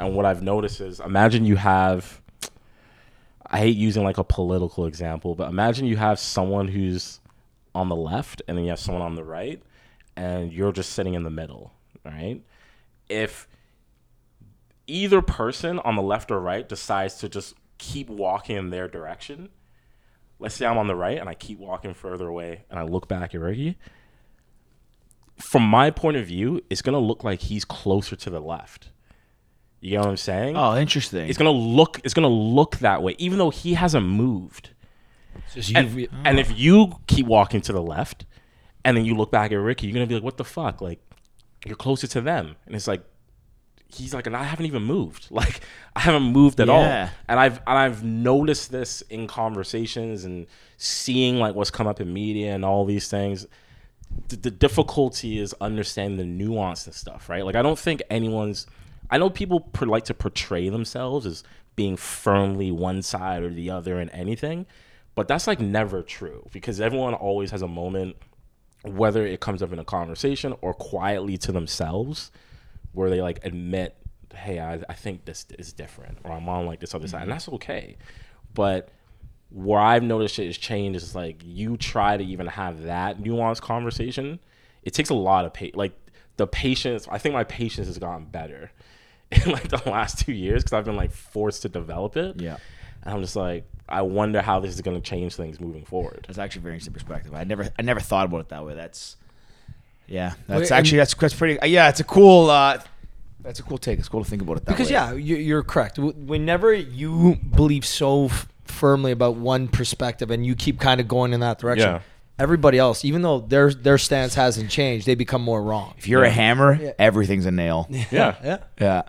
and what I've noticed is, imagine you have. I hate using like a political example, but imagine you have someone who's on the left and then you have someone on the right, and you're just sitting in the middle, right? If either person on the left or right decides to just keep walking in their direction, let's say I'm on the right and I keep walking further away and I look back at Ricky, from my point of view, it's gonna look like he's closer to the left. You know what I'm saying? oh, interesting. It's gonna look it's gonna look that way, even though he hasn't moved. And, you- and if you keep walking to the left and then you look back at Ricky, you're gonna be like, What the fuck? Like, you're closer to them. And it's like he's like, and I haven't even moved. [LAUGHS] Like I haven't moved at all. And I've and I've noticed this in conversations and seeing like what's come up in media and all these things. The, the difficulty is understanding the nuance and stuff, right? Like I don't think anyone's. I know people per, like to portray themselves as being firmly one side or the other in anything, but that's like never true because everyone always has a moment, whether it comes up in a conversation or quietly to themselves, where they like admit, hey, I, I think this is different, or I'm on like this other side, and mm-hmm. that's okay. But where I've noticed it has changed is like you try to even have that nuanced conversation, it takes a lot of pa- like the patience. I think my patience has gotten better [LAUGHS] in like the last two years because I've been like forced to develop it. Yeah. and I'm just like, I wonder how this is going to change things moving forward. That's actually a very interesting perspective. I never, I never thought about it that way. That's, yeah, that's Wait, actually that's that's pretty. Yeah, it's a cool. uh That's a cool take. It's cool to think about it that because way. Because yeah, you, you're correct. Whenever you believe so f- firmly about one perspective and you keep kind of going in that direction, Yeah. everybody else, even though their their stance hasn't changed, they become more wrong. If you're a hammer, Yeah. everything's a nail. [LAUGHS] Yeah. Yeah. Yeah.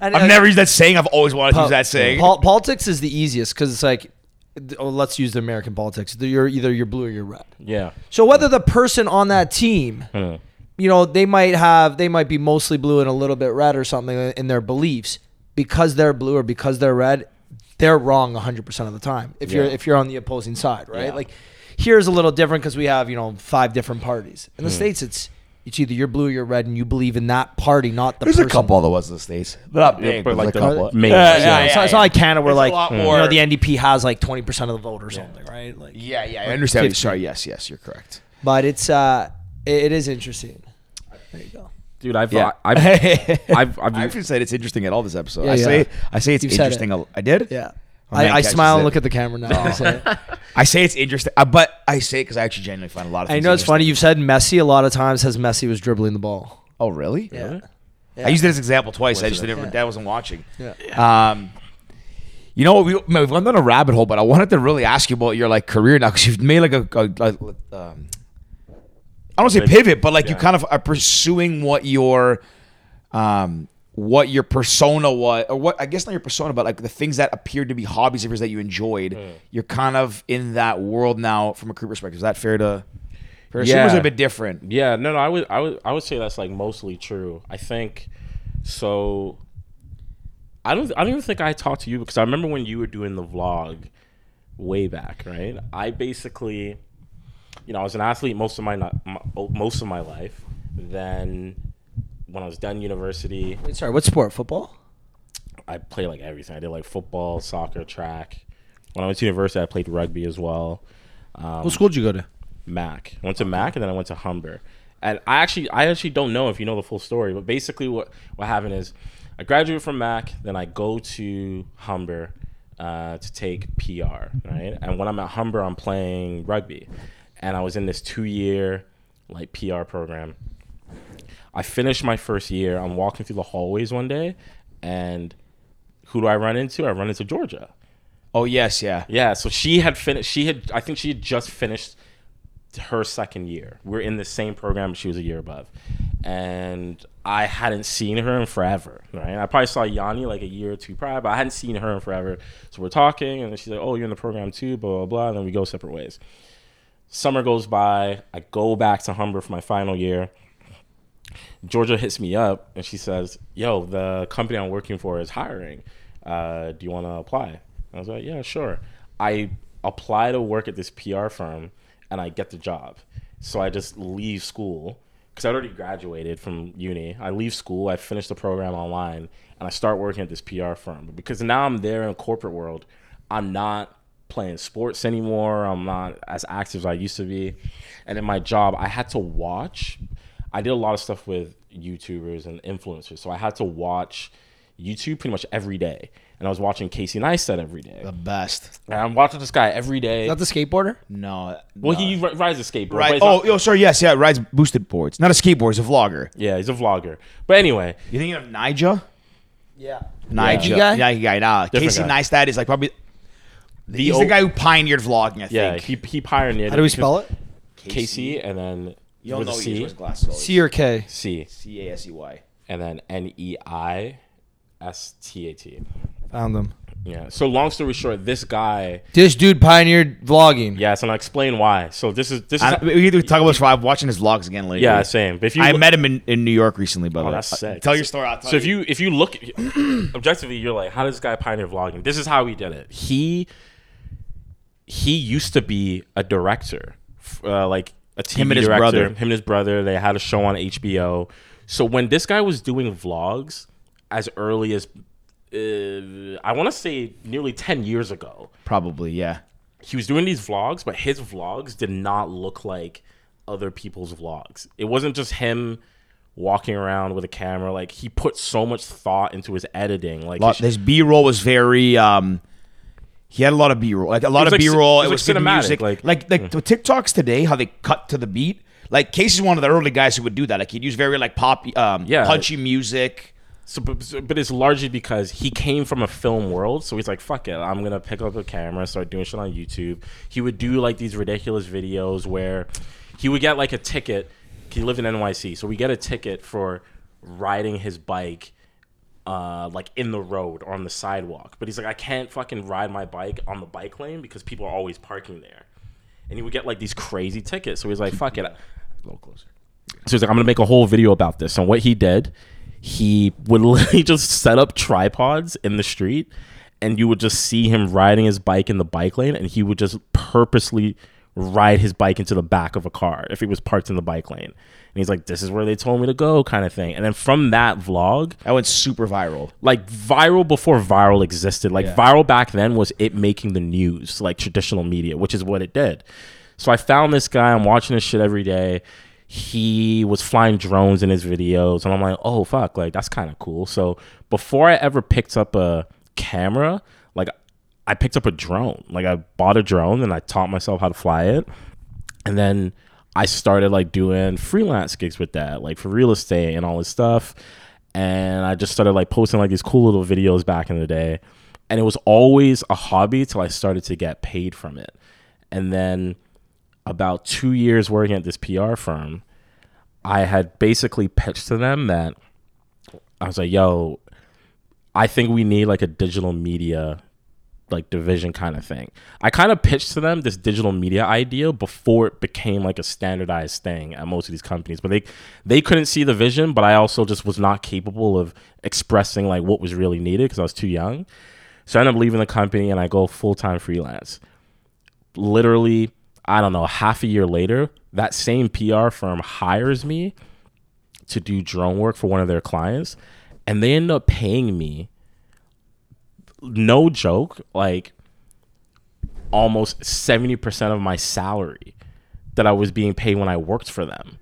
And, I've and- never used that saying. I've always wanted to use that saying. pol- politics is the easiest because it's like, oh, let's use the American politics. You're either you're blue or you're red. Yeah. So whether the person on that team, you know, they might have they might be mostly blue and a little bit red or something in their beliefs because they're blue or because they're red, they're wrong 100% of the time. If you're if you're on the opposing side, right? Yeah. Like here's a little different because we have you know five different parties. In the Hmm. states, it's it's either you're blue or you're red, and you believe in that party, not the There's person. a couple of the ones in the states, but not Yeah, big. but like a the couple. main Yeah, ones, yeah, yeah. It's, not, it's not like Canada where It's like you more- know the NDP has like twenty percent of the vote or something, right? Like, Yeah, yeah, I understand. 50. Sorry, yes, yes, you're correct. but it's uh, it, it is interesting. There you go. Dude. I've Yeah, I've, [LAUGHS] I've, I've, I haven't said it's interesting at all this episode. Yeah, I yeah. say I say it's You've said interesting. a- I did. Yeah. My I, I catches smile and look at the camera now. so. [LAUGHS] I say it's interesting, uh, but I say it because I actually genuinely find a lot of. Things. I know it's funny. You've said Messi a lot of times. Has Messi was dribbling the ball? Oh, really? Yeah. I used it as an example twice. I just Coincidence. didn't. Yeah. Dad wasn't watching. Yeah. Um, you know what? We, man, we've gone down a rabbit hole, but I wanted to really ask you about your like career now because you've made like a, a, a um, I don't say pivot, but like you kind of are pursuing what your um what your persona was, or what I guess not your persona, but like the things that appeared to be hobbies of yours that you enjoyed. You're kind of in that world now from a career perspective. Is that fair to? Fair to assume, or is it Yeah. a bit different. Yeah, no, no, I would, I would, I would say that's like mostly true. I think so. I don't, I don't even think I talked to you because I remember when you were doing the vlog way back, right? I basically, you know, I was an athlete most of my, my most of my life. Then when I was done university, Wait, sorry. What sport? Football? I played like everything. I did like football, soccer, track. When I went to university, I played rugby as well. Um, what school did you go to? Mac. I went to Mac and then I went to Humber. And I actually I actually don't know if you know the full story, but basically what what happened is I graduated from Mac, then I go to Humber uh, to take PR, right? And when I'm at Humber, I'm playing rugby, and I was in this two year like PR program. I finished my first year. I'm walking through the hallways one day, and who do I run into? I run into Georgia. Oh yes, yeah. Yeah, so she had finished. She had, I think, she had just finished her second year. We're in the same program. She was a year above, and I hadn't seen her in forever. Right? I probably saw Yanni like a year or two prior, but I hadn't seen her in forever. So we're talking, and then she's like, "Oh, you're in the program too." Blah blah blah. And then we go separate ways. Summer goes by. I go back to Humber for my final year. Georgia hits me up and she says, "Yo, the company I'm working for is hiring. Uh, do you want to apply?" I was like, "Yeah, sure." I apply to work at this PR firm and I get the job. So I just leave school because I'd already graduated from uni. I leave school, I finish the program online, and I start working at this PR firm. Because now I'm there in the corporate world, I'm not playing sports anymore. I'm not as active as I used to be. And in my job, I had to watch. I did a lot of stuff with YouTubers and influencers. So I had to watch YouTube pretty much every day. And I was watching Casey Neistat every day. The best. And I'm watching this guy every day. Is that the skateboarder? No. well, no. he ri- rides a skateboard. but Right. Oh, not- yo, sorry. Yes, yeah. Rides boosted boards. Not a skateboard. He's a vlogger. yeah, he's a vlogger. But anyway, You thinking of Nyjah? Yeah. Nyjah. Nike guy? Nike guy. Nah. Different Casey guy. Neistat is like probably. The he's old- the guy who pioneered vlogging. I Yeah, think. he he pioneered. How do we spell it? Casey and then You don't with know a he C, wears glasses. always. C or K? C, C A S E Y. and then N E I S T A T. Found them. Yeah. So long story short, this guy. This dude pioneered vlogging. Yes, and I'll explain why. So this is this is. I, we need talk about this. I'm watching his vlogs again later. yeah, same. But if you I look- met him in, in New York recently, by the Oh, way. that's Uh, sick. Tell your story. I'll tell So if you if you look [CLEARS THROAT] objectively, you're like, how does this guy pioneer vlogging? This is how he did it. He he used to be a director, uh, like a TV Him and his director. brother. Him and his brother. They had a show on HBO. So when this guy was doing vlogs as early as uh, I want to say nearly ten years ago, Probably, yeah. he was doing these vlogs, but his vlogs did not look like other people's vlogs. It wasn't just him walking around with a camera. Like he put so much thought into his editing. Like lot, his- his B roll was very. um He had a lot of B roll, like a lot was of like B roll. it It was was, like cinematic, music, like- like like the TikToks today, how they cut to the beat. Like Casey's one of the early guys who would do that. Like he'd use very like pop, um, Yeah. punchy music. so, but, so- but it's largely because he came from a film world. So he's like, fuck it, I'm gonna pick up a camera, start doing shit on YouTube. He would do like these ridiculous videos where he would get like a ticket. He lived in NYC, so we get a ticket for riding his bike uh, like in the road or on the sidewalk. But he's like, I can't fucking ride my bike on the bike lane because people are always parking there. And he would get like these crazy tickets. So he's like, fuck it. A little closer. So he's like, I'm gonna make a whole video about this. And what he did, he would [LAUGHS] literally just set up tripods in the street, and you would just see him riding his bike in the bike lane, and he would just purposely ride his bike into the back of a car if he was parked in the bike lane. And he's like, "This is where they told me to go," kind of thing. And then from that vlog, That went super viral. like viral before viral existed. Like Yeah. viral back then was it making the news, like traditional media, which is what it did. So I found this guy. I'm watching his shit every day. He was flying drones in his videos, and I'm like, oh fuck, like that's kind of cool. So before I ever picked up a camera, like I picked up a drone. Like I bought a drone and I taught myself how to fly it, and then I started like doing freelance gigs with that, like for real estate and all this stuff. And I just started like posting like these cool little videos back in the day. And it was always a hobby till I started to get paid from it. And then about two years working at this PR firm, I had basically pitched to them that I was like, yo, I think we need like a digital media like division kind of thing. I kind of pitched to them this digital media idea before it became like a standardized thing at most of these companies, but they they couldn't see the vision, but I also just was not capable of expressing like what was really needed because I was too young. So I ended up leaving the company and I go full-time freelance. Literally, I don't know, half a year later, that same PR firm hires me to do drone work for one of their clients and they end up paying me no joke, like almost 70% of my salary that I was being paid when I worked for them.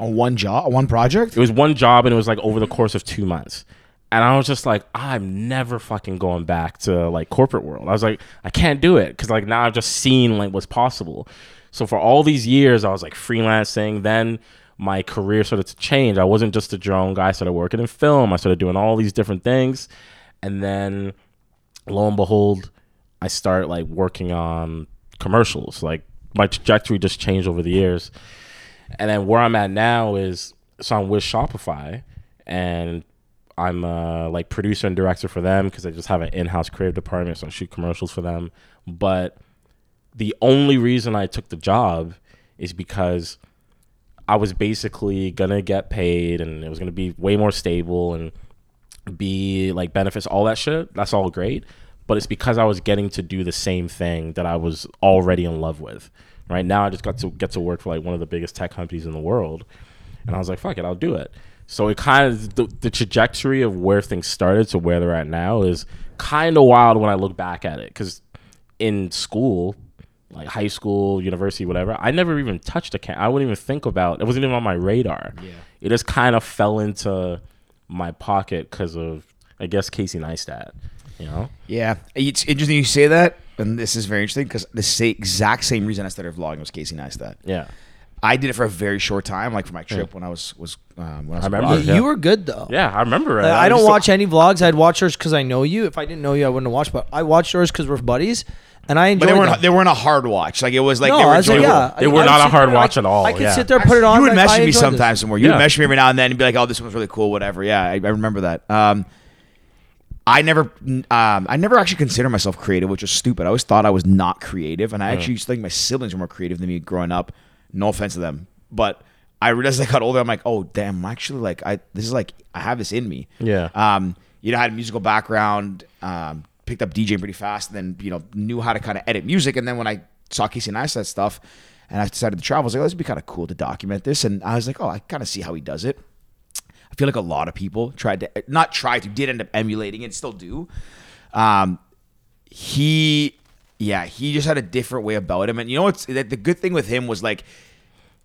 On one job, one project. It was one job and it was like over the course of two months. And I was just like, I'm never fucking going back to like corporate world. I was like, I can't do it because like now I've just seen like what's possible. So for all these years, I was like freelancing. Then my career started to change. I wasn't just a drone guy. I started working in film. I started doing all these different things. And then lo and behold, I start like working on commercials. Like my trajectory just changed over the years. And then where I'm at now is so I'm with Shopify and I'm uh, like producer and director for them because I just have an in-house creative department, so I shoot commercials for them. But the only reason I took the job is because I was basically gonna get paid and it was gonna be way more stable and be like benefits, all that shit. That's all great. But it's because I was getting to do the same thing that I was already in love with. Right now, I just got to get to work for like one of the biggest tech companies in the world, and I was like, "Fuck it, I'll do it." So it kind of the, the trajectory of where things started to where they're at now is kind of wild when I look back at it. Because in school, like high school, university, whatever, I never even touched a cam. I wouldn't even think about. It wasn't even on my radar. Yeah. It just kind of fell into my pocket because of I guess Casey Neistat. You know. Yeah, it's interesting you say that, and this is very interesting because the sa- exact same reason I started vlogging was Casey Neistat. Yeah. I did it for a very short time, like for my trip when I was was um, when I was I remember. You, Yeah. you were good though. Yeah, I remember. it. Like, I used don't to- watch any vlogs. I'd watch yours because I know you. If I didn't know you, I wouldn't have watched. But I watched yours because we're buddies, and I enjoyed But they weren't them. they weren't a hard watch. Like it was like no, they were like, yeah, They were I not a hard there, watch I- at all, I could yeah. sit there, put it on. You would like, I message me enjoyed sometimes this. some more. You would Yeah. message me every now and then and be like, "Oh, this one's really cool, whatever." Yeah, I, I remember that. Um, I never, um, I never actually considered myself creative, which is stupid. I always thought I was not creative, and I actually used to think my siblings were more creative than me growing up. No offense to them, but I realized as [LAUGHS] I got older, I'm like, oh damn, I'm actually like, I this is like, I have this in me. Yeah. Um, you know, I had a musical background, um, picked up DJing pretty fast, and then you know knew how to kind of edit music. And then when I saw Casey Neistat stuff, and I decided to travel, I was like, oh, this would be kind of cool to document this. And I was like, oh, I kind of see how he does it. I feel like a lot of people tried to not try to did end up emulating and still do. Um, he, yeah, he just had a different way about him, and you know what's the the good thing with him was like,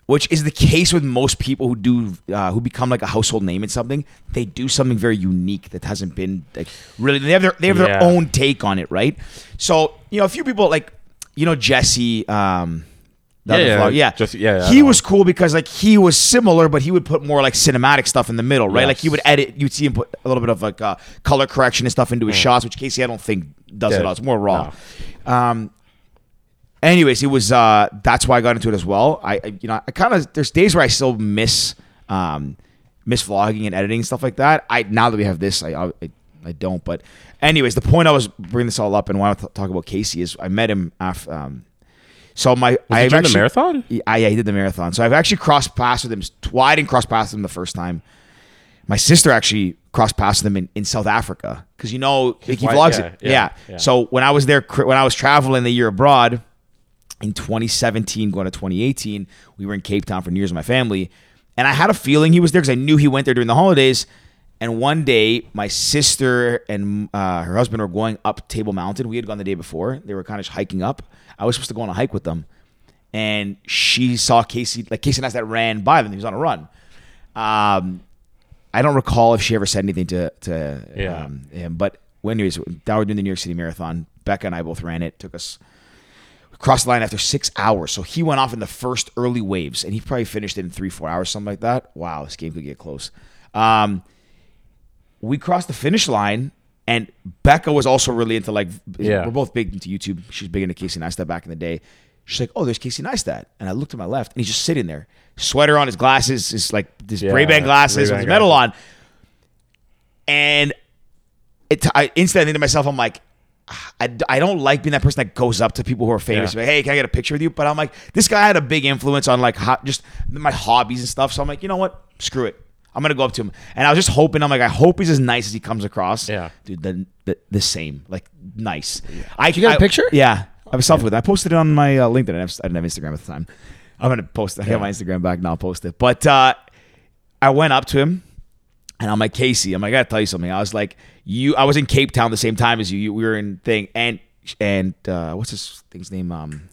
which is the case with most people who do uh, who become like a household name in something. They do something very unique that hasn't been like really. They have their they have their own take on it, right? So you know, a few people like you know Jesse. Um, the Yeah, yeah, yeah, Jesse- yeah, yeah, He was cool because like he was similar, but he would put more like cinematic stuff in the middle, right? Yes. Like he would edit. You'd see him put a little bit of like uh, color correction and stuff into his shots, which Casey I don't think does Yeah. it all. It's more raw. Um, anyways, it was uh, that's why I got into it as well. I, I you know I kind of there's days where I still miss um, miss vlogging and editing and stuff like that. I now that we have this, I I, I don't. But anyways, the point I was bringing this all up and want to talk about Casey is I met him after. Um, so my Was I've he doing the marathon? yeah, yeah, he did the marathon. So I've actually crossed paths with him. Well, I didn't cross paths with him the first time. My sister actually crossed paths with him in, in South Africa because you know he wife- vlogs yeah, it. yeah, Yeah, yeah. So when I was there, when I was traveling the year abroad, in 2017, going to 2018, we were in Cape Town for New Year's with my family, and I had a feeling he was there because I knew he went there during the holidays. And one day, my sister and uh, her husband were going up Table Mountain. We had gone the day before. They were kind of hiking up. I was supposed to go on a hike with them, and she saw Casey, like Casey Neistat ran by them. He was on a run. Um, I don't recall if she ever said anything to to Yeah. um, him, but when anyways, that we're doing the New York City Marathon. Becca and I both ran it. Took us crossed the line after six hours. So he went off in the first early waves, and he probably finished it in three, four hours, something like that. Wow, this game could get close. Um, we crossed the finish line, and Becca was also really into like, Yeah. we're both big into YouTube. She's big into Casey Neistat back in the day. She's like, oh, there's Casey Neistat, and I looked to my left, and he's just sitting there, sweater on, his glasses, his like his Yeah, Ray Ban glasses, Ray-Ban with his medal on, and it, I instantly think to myself, I'm like, I, I don't like being that person that goes up to people who are famous. Yeah. Like, hey, can I get a picture with you? But I'm like, this guy had a big influence on like ho- just my hobbies and stuff. So I'm like, you know what? Screw it. I'm gonna go up to him, and I was just hoping. I'm like, I hope he's as nice as he comes across. Yeah. dude, the the, the same, like nice. I you get a I- picture? Yeah, I have a selfie with it. I posted it on my uh, LinkedIn. I didn't, have, I didn't have Instagram at the time. I'm gonna post it. I got my Instagram back now. I'll post it. But uh, I went up to him and I'm like, Casey, I'm like, I gotta tell you something. I was like, you, I was in Cape Town the same time as you. you we were in thing, and and uh, what's his thing's name? Um,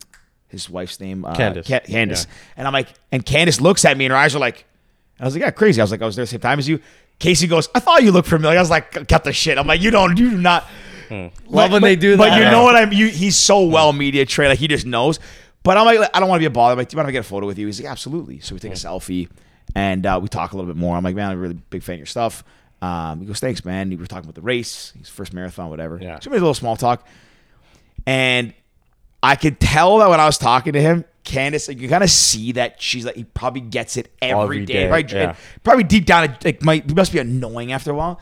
his wife's name, uh, Candice. Ca- Candice. Yeah. And I'm like, and Candice looks at me, and her eyes are like, I was like, yeah, crazy. I was like, I was there the same time as you. Casey goes, I thought you looked familiar. I was like, cut the shit. I'm like, you don't, you do not. Love But- when they do But that. you know what I'm. You, he's so well media trained, like he just knows. But I'm like, I don't want to be a bother. I'm like, do you want to get a photo with you? He's like, absolutely. So we take a selfie, and uh, we talk a little bit more. I'm like, man, I'm a really big fan of your stuff. Um, he goes, thanks, man. We were talking about the race, his first marathon, whatever. Yeah. So we had a little small talk, and I could tell that when I was talking to him, Candice, like, you kind of see that she's like, he probably gets it every Every day, day, right? yeah. Probably deep down, it like, might it must be annoying after a while.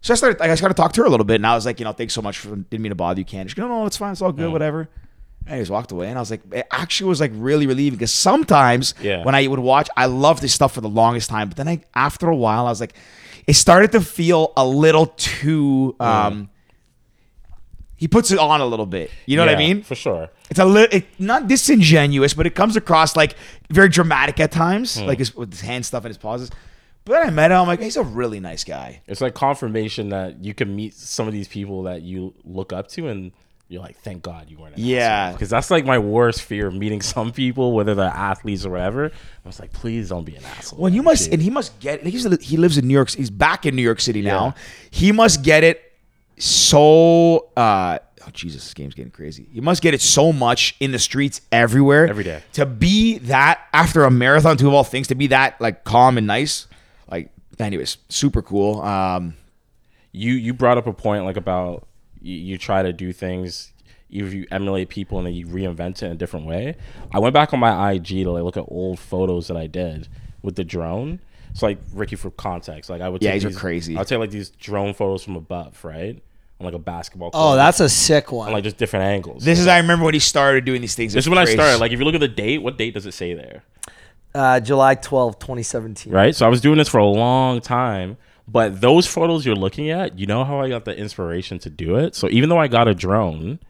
So I started, like, I started to talk to her a little bit, and I was like, you know, thanks so much for didn't mean to bother you, Candice. She goes, no, no, it's fine, it's all good, whatever. And I just walked away, and I was like, it actually was like really relieving because sometimes Yeah. when I would watch, I loved this stuff for the longest time, but then I, after a while, I was like, it started to feel a little too. um He puts it on a little bit. You know what I mean? For sure. It's a little it, not disingenuous, but it comes across like very dramatic at times, Hmm. like his, with his hand stuff and his pauses. But then I met him. I'm like, he's a really nice guy. It's like confirmation that you can meet some of these people that you look up to and you're like, thank God you weren't an Yeah. Because that's like my worst fear of meeting [LAUGHS] some people, whether they're athletes or whatever. I was like, please don't be an asshole. Well, you must, Dude. and he must get. He's, he lives in New York. He's back in New York City now. Yeah. He must get it so. uh Oh Jesus, this game's getting crazy. He must get it so much in the streets everywhere, Every day. To be that after a marathon, to of all things, to be that like calm and nice. Like, anyways, super cool. Um, you you brought up a point like about you, you try to do things either you emulate people and then you reinvent it in a different way i went back on my ig to like look at old photos that i did with the drone so like ricky for context like i would Yeah, take these are crazy. i'll take like these drone photos from above right on like a basketball Oh, that's a sick one. on like just different angles this is I remember when he started doing these things. this is when i started like if you look at the date what date does it say there uh, July 12, 2017. right? So I was doing this for a long time. But those photos you're looking at, you know how I got the inspiration to do it? So even though I got a drone,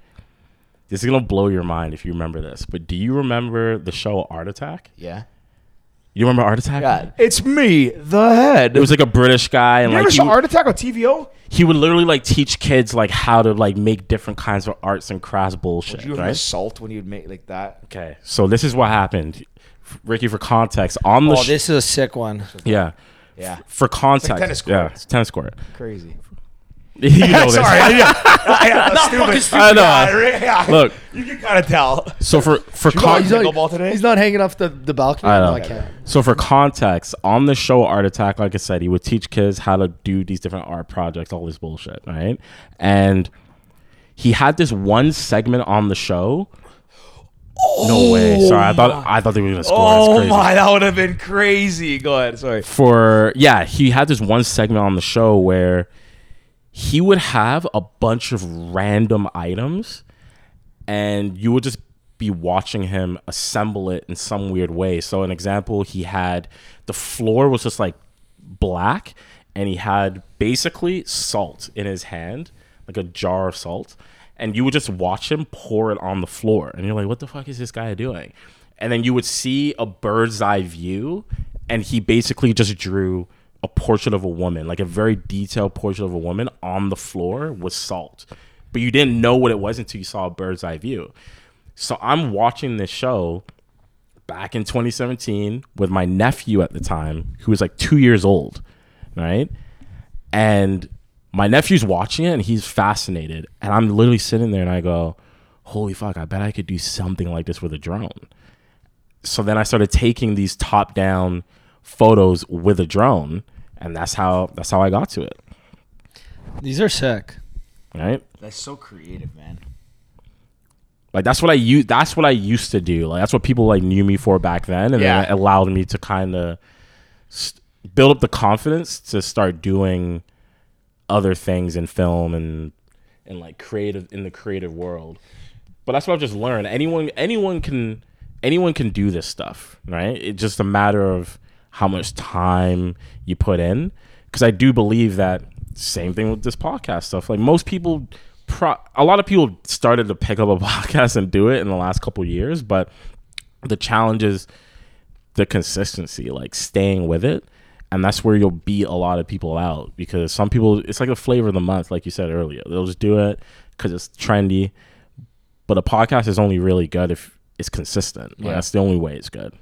this is gonna blow your mind if you remember this. But do you remember the show Art Attack? yeah. You remember Art Attack? God. It's me, the head. It was like a British guy, and you like ever he, saw would- Art Attack on TVO? he would literally like teach kids like how to like make different kinds of arts and crafts bullshit. Did you ever right? assault when you'd make like that? Okay, so this is what happened, Ricky. For context, on the Oh, sh- this is a sick one. yeah, Yeah. for context, tennis court. yeah, it's tennis court. Crazy. [LAUGHS] you know this. [LAUGHS] Sorry, [LAUGHS] I, I, I, stupid. stupid I know. guy. Yeah, Look. you can kind of tell. So for for go con- on pickleball today? He's not hanging off the, the balcony. I No, know. I can't. So for context, on the show Art Attack, like I said, he would teach kids how to do these different art projects, all this bullshit, right? And he had this one segment on the show. No way. Sorry, I thought oh. I thought they were gonna score. It's Oh crazy. my, that would have been crazy. Go ahead. Sorry. For yeah, he had this one segment on the show where he would have a bunch of random items and you would just be watching him assemble it in some weird way. So an example, he had the floor was just like black and he had basically salt in his hand, like a jar of salt. And you would just watch him pour it on the floor, and you're like, "What the fuck is this guy doing?" And then you would see a bird's eye view, and he basically just drew a portrait of a woman, like a very detailed portrait of a woman on the floor with salt, but you didn't know what it was until you saw a bird's eye view. So I'm watching this show back in 2017 with my nephew at the time, who was like two years old, right? And my nephew's watching it and he's fascinated. And I'm literally sitting there and I go, holy fuck, I bet I could do something like this with a drone. So then I started taking these top down photos with a drone. And that's how that's how I got to it. These are sick. Right? That's so creative, man. Like that's what I used. That's what I used to do. Like that's what people like knew me for back then, and Yeah. then it allowed me to kind of st- build up the confidence to start doing other things in film and and like creative in the creative world. But that's what I've just learned. Anyone anyone can anyone can do this stuff, right? It's just a matter of how much time you put in. Because I do believe that same thing with this podcast stuff. Like most people, pro- a lot of people started to pick up a [LAUGHS] podcast and do it in the last couple years, but the challenge is the consistency, like staying with it. And that's where you'll beat a lot of people out because some people, it's like a flavor of the month, like you said earlier. They'll just do it because it's trendy. But a podcast is only really good if it's consistent. Like, that's the only way it's good.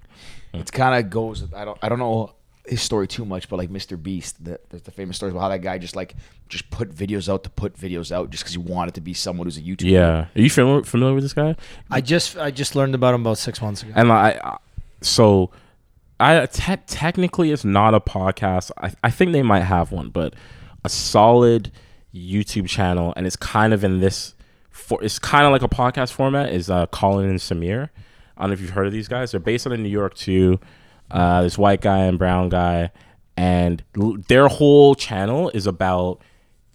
It's kind of goes. I don't. I don't know his story too much, but like Mr. Beast, the, there's the famous stories about how that guy just like just put videos out to put videos out just because he wanted to be someone who's a YouTuber. Yeah. Are you familiar, familiar with this guy? I just I just learned about him about six months ago. And I, I so I te- technically it's not a podcast. I, I think they might have one, but a solid YouTube channel, and it's kind of in this. For it's kind of like a podcast format. Is uh, Colin and Samir. I don't know if you've heard of these guys. They're based out of New York too. Uh, this white guy and brown guy, and l- their whole channel is about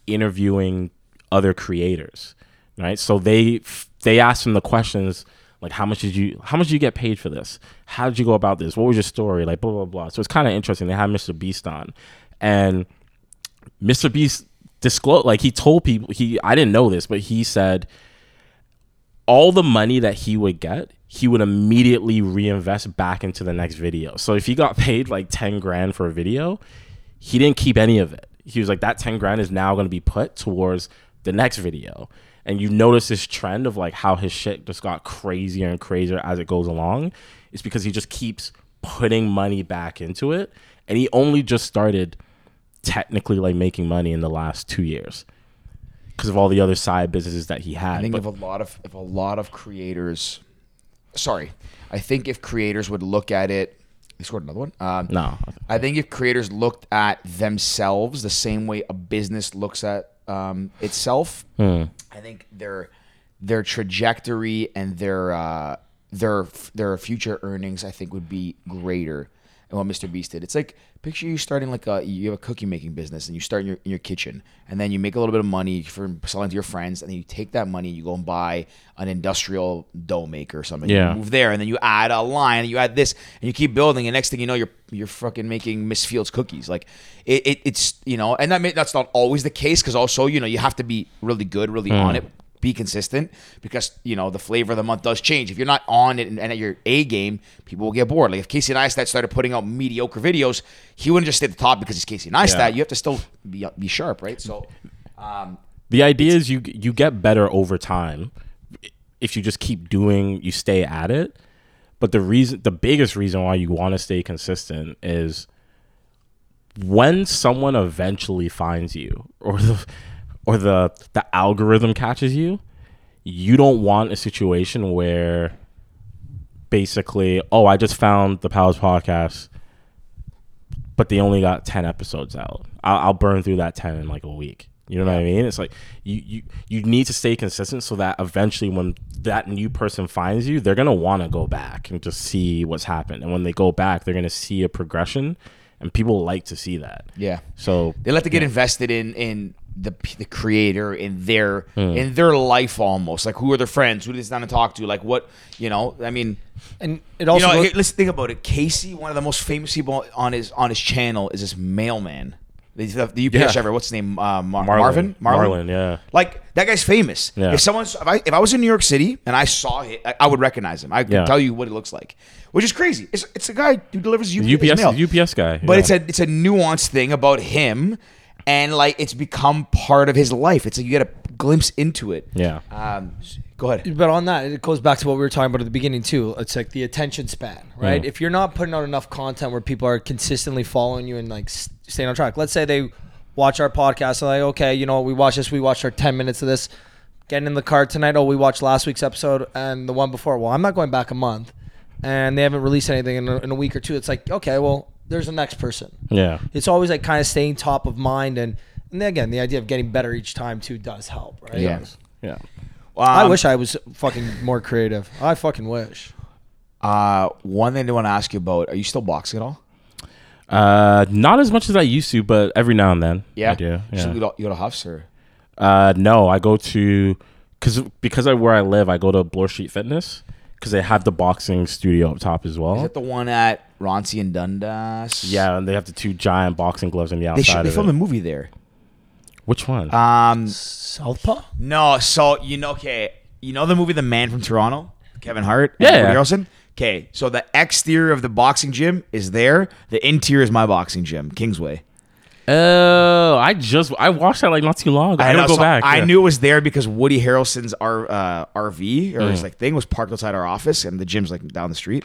interviewing other creators, right? So they they ask them the questions like, how much did you how much did you get paid for this? How did you go about this? What was your story? Like blah blah blah. So it's kind of interesting. They had Mr. Beast on, and Mr. Beast disclosed like he told people he I didn't know this, but he said all the money that he would get, he would immediately reinvest back into the next video. So if he got [LAUGHS] paid like 10 grand for a video, he didn't keep any of it. He was like, that 10 grand is now going to be put towards the next video. And you notice this trend of like how his shit just got crazier and crazier as it goes along. It's because he just keeps putting money back into it. And he only just started technically like making money in the last two years because of all the other side businesses that he had. I think But- if a lot of if a lot of creators, sorry, I think if creators would look at it, they scored another one. Um, no, I think if creators looked at themselves the same way a business looks at um, itself, I think their their trajectory and their uh, their their future earnings, I think, would be greater than what Mr. Beast did. It's like picture you starting like a you have a cookie making business and you start in your in your kitchen and then you make a little bit of money for selling to your friends and then you take that money and you go and buy an industrial dough maker or something. Yeah. You move there and then you add a line and you add this and you keep building and next thing you know you're you're fucking making Miss Fields cookies like it, it it's you know and that may, that's not always the case because also you know you have to be really good really on hmm. it be consistent because you know the flavor of the month does change if you're not on it and, and at your A game people will get bored like if Casey Neistat started putting out mediocre videos he wouldn't just stay at the top because he's Casey Neistat Yeah. you have to still be be sharp right so um the idea is you you get better over time if you just keep doing, you stay at it. But the reason, the biggest reason why you want to stay consistent is when someone eventually finds you, or the or the the algorithm catches you. You don't want a situation where basically, oh, I just found the Pal's podcast but they only got 10 episodes out. I'll, I'll burn through that 10 in like a week. You know what i mean? It's like you, you you need to stay consistent so that eventually when that new person finds you they're want to go back and just see what's happened. And when they go back they're to see a progression and people like to see that. Yeah. So They like to get invested in in the the creator in their Hmm. in their life almost. Like who are their friends? Who do they sit down and talk to? Like what you know? I mean, And it you also know, goes- hey, let's think about it. Casey, one of the most famous people on his on his channel, is this mailman. The, the, the UPS Yeah. driver, what's his name? Uh, Mar- Marlon. Marvin. Marlon, yeah. Like that guy's famous. Yeah. If someone's if I, if I was in New York City and I saw him, I, I would recognize him. I could Yeah. tell you what he looks like, which is crazy. It's, it's a guy who delivers UPS, UPS, mail. the UPS guy. But yeah. it's a it's a nuanced thing about him, and like it's become part of his life. It's like you get a glimpse into it. yeah. Um, go ahead. But on that, it goes back to what we were talking about at the beginning too. It's like the attention span, right? Mm. If you're not putting out enough content where people are consistently following you and like staying on track. Let's say they watch our podcast and like, okay, you know, we watched this, we watched our 10 minutes of this. Getting in the car tonight. Oh, we watched last week's episode and the one before. Well, I'm not going back a month, and they haven't released anything in a, in a week or two. It's like, okay, well, there's the next person. Yeah. It's always like kind of staying top of mind, and, and then again, the idea of getting better each time too does help, right? Yeah. Yeah. I Um, wish I was fucking more creative. I fucking wish. Uh, one thing I want to ask you about: Are you still boxing at all? Uh, not as much as I used to, but every now and then. yeah, I do. So Yeah. you, go, you go to Huffs or? Uh, no, I go to because because of where I live, I go to Bloor Street Fitness because they have the boxing studio up top as well. Is well. that the one at Ronci and Dundas? Yeah, and they have the two giant boxing gloves on the They, outside. they of filmed it. a movie there. Which one? Um, Southpaw? no, so you know, okay, you know the movie The Man from Toronto, Kevin Hart, and Yeah. Woody Harrelson. Okay, so the exterior of the boxing gym is there. The interior is my boxing gym, Kingsway. Oh, I just I watched that like not too long ago. I, know, don't go so back. I yeah. knew it was there because Woody Harrelson's R, uh, RV or Mm. his like thing was parked outside our office, and the gym's like down the street.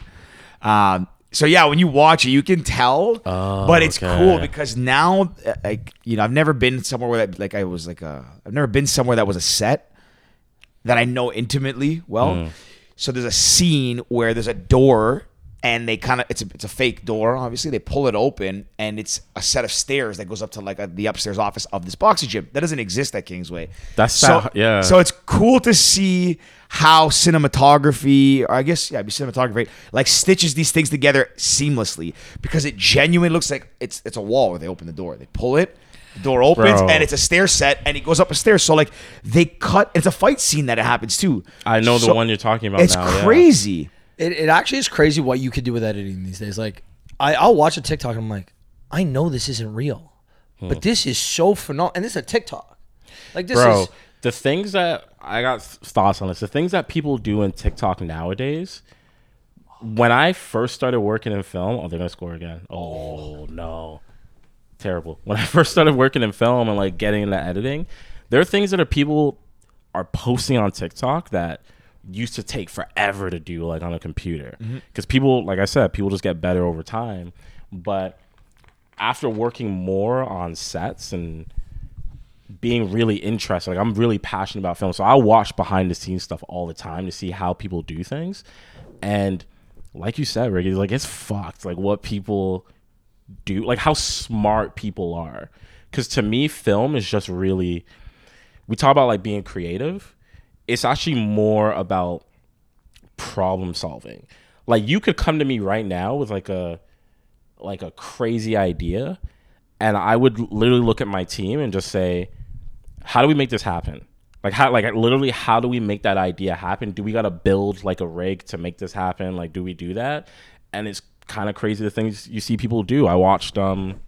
Um, so yeah, when you watch it, you can tell, Oh, but it's okay. cool because now, uh, like you know, I've never been somewhere where that, like I was like a, I've never been somewhere that was a set that I know intimately well. Mm. So there's a scene where there's a door and they kind of it's a it's a fake door. Obviously, they pull it open and it's a set of stairs that goes up to like a, the upstairs office of this boxing gym that doesn't exist at Kingsway. That's so yeah. So it's cool to see how cinematography, or I guess yeah be cinematography, right? like stitches these things together seamlessly because it genuinely looks like it's it's a wall where they open the door, they pull it. The door opens Bro. and it's a stair set and it goes up a stair. So like they cut. It's a fight scene that it happens too. I know the one you're talking about. It's now, yeah. It, it actually is crazy what you could do with editing these days. Like, I, I'll watch a TikTok and I'm like, I know this isn't real, Hmm. but this is so phenomenal. And this is a TikTok. Like, this bro. is. The things that I got thoughts on this. The things that people do in TikTok nowadays. When I first started working in film, oh, they're gonna score again. Oh no, terrible. When I [LAUGHS] first started working in film and like getting into editing, there are things that are people are posting on TikTok that used to take forever to do like on a computer. Mm-hmm. Because people like i said people just get better over time. But after working more on sets and being really interested like i'm really passionate about film. So i watch behind the scenes stuff all the time to see how people do things. And like you said ricky like it's fucked like what people do like how smart people are. Because to me film is just really we talk about like being creative it's actually more about problem solving. Like you could come to me right now with like a like a crazy idea and i would literally look at my team and just say how do we make this happen? Like how like literally how do we make that idea happen? Do we got to build like a rig to make this happen? Like do we do that? And it's kind of crazy the things you see people do. I watched um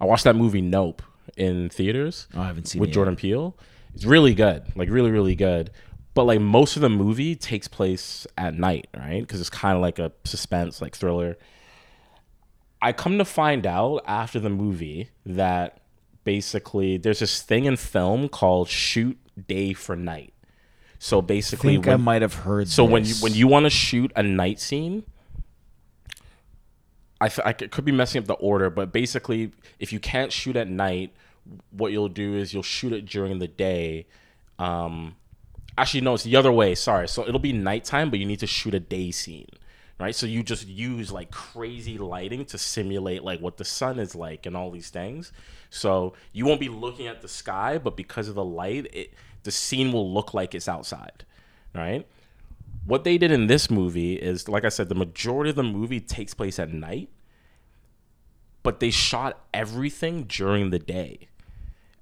i watched that movie nope in theaters Oh, I haven't seen with it yet. jordan peele it's really good like really really good but like most of the movie takes place at night right because it's kind of like a suspense like thriller I come to find out after the movie that basically there's this thing in film called shoot day for night. So I basically, think I might have heard. so when you when you want to shoot a night scene, I, th- I could be messing up the order, but basically, if you can't shoot at night, what you'll do is you'll shoot it during the day. Um, actually, no, it's the other way. Sorry. So it'll be nighttime, but you need to shoot a day scene, right? So you just use like crazy lighting to simulate like what the sun is like and all these things. So you won't be looking at the sky, but because of the light, it the scene will look like it's outside, right? What they did in this movie is, like I said, the majority of the movie takes place at night, but they shot everything during the day.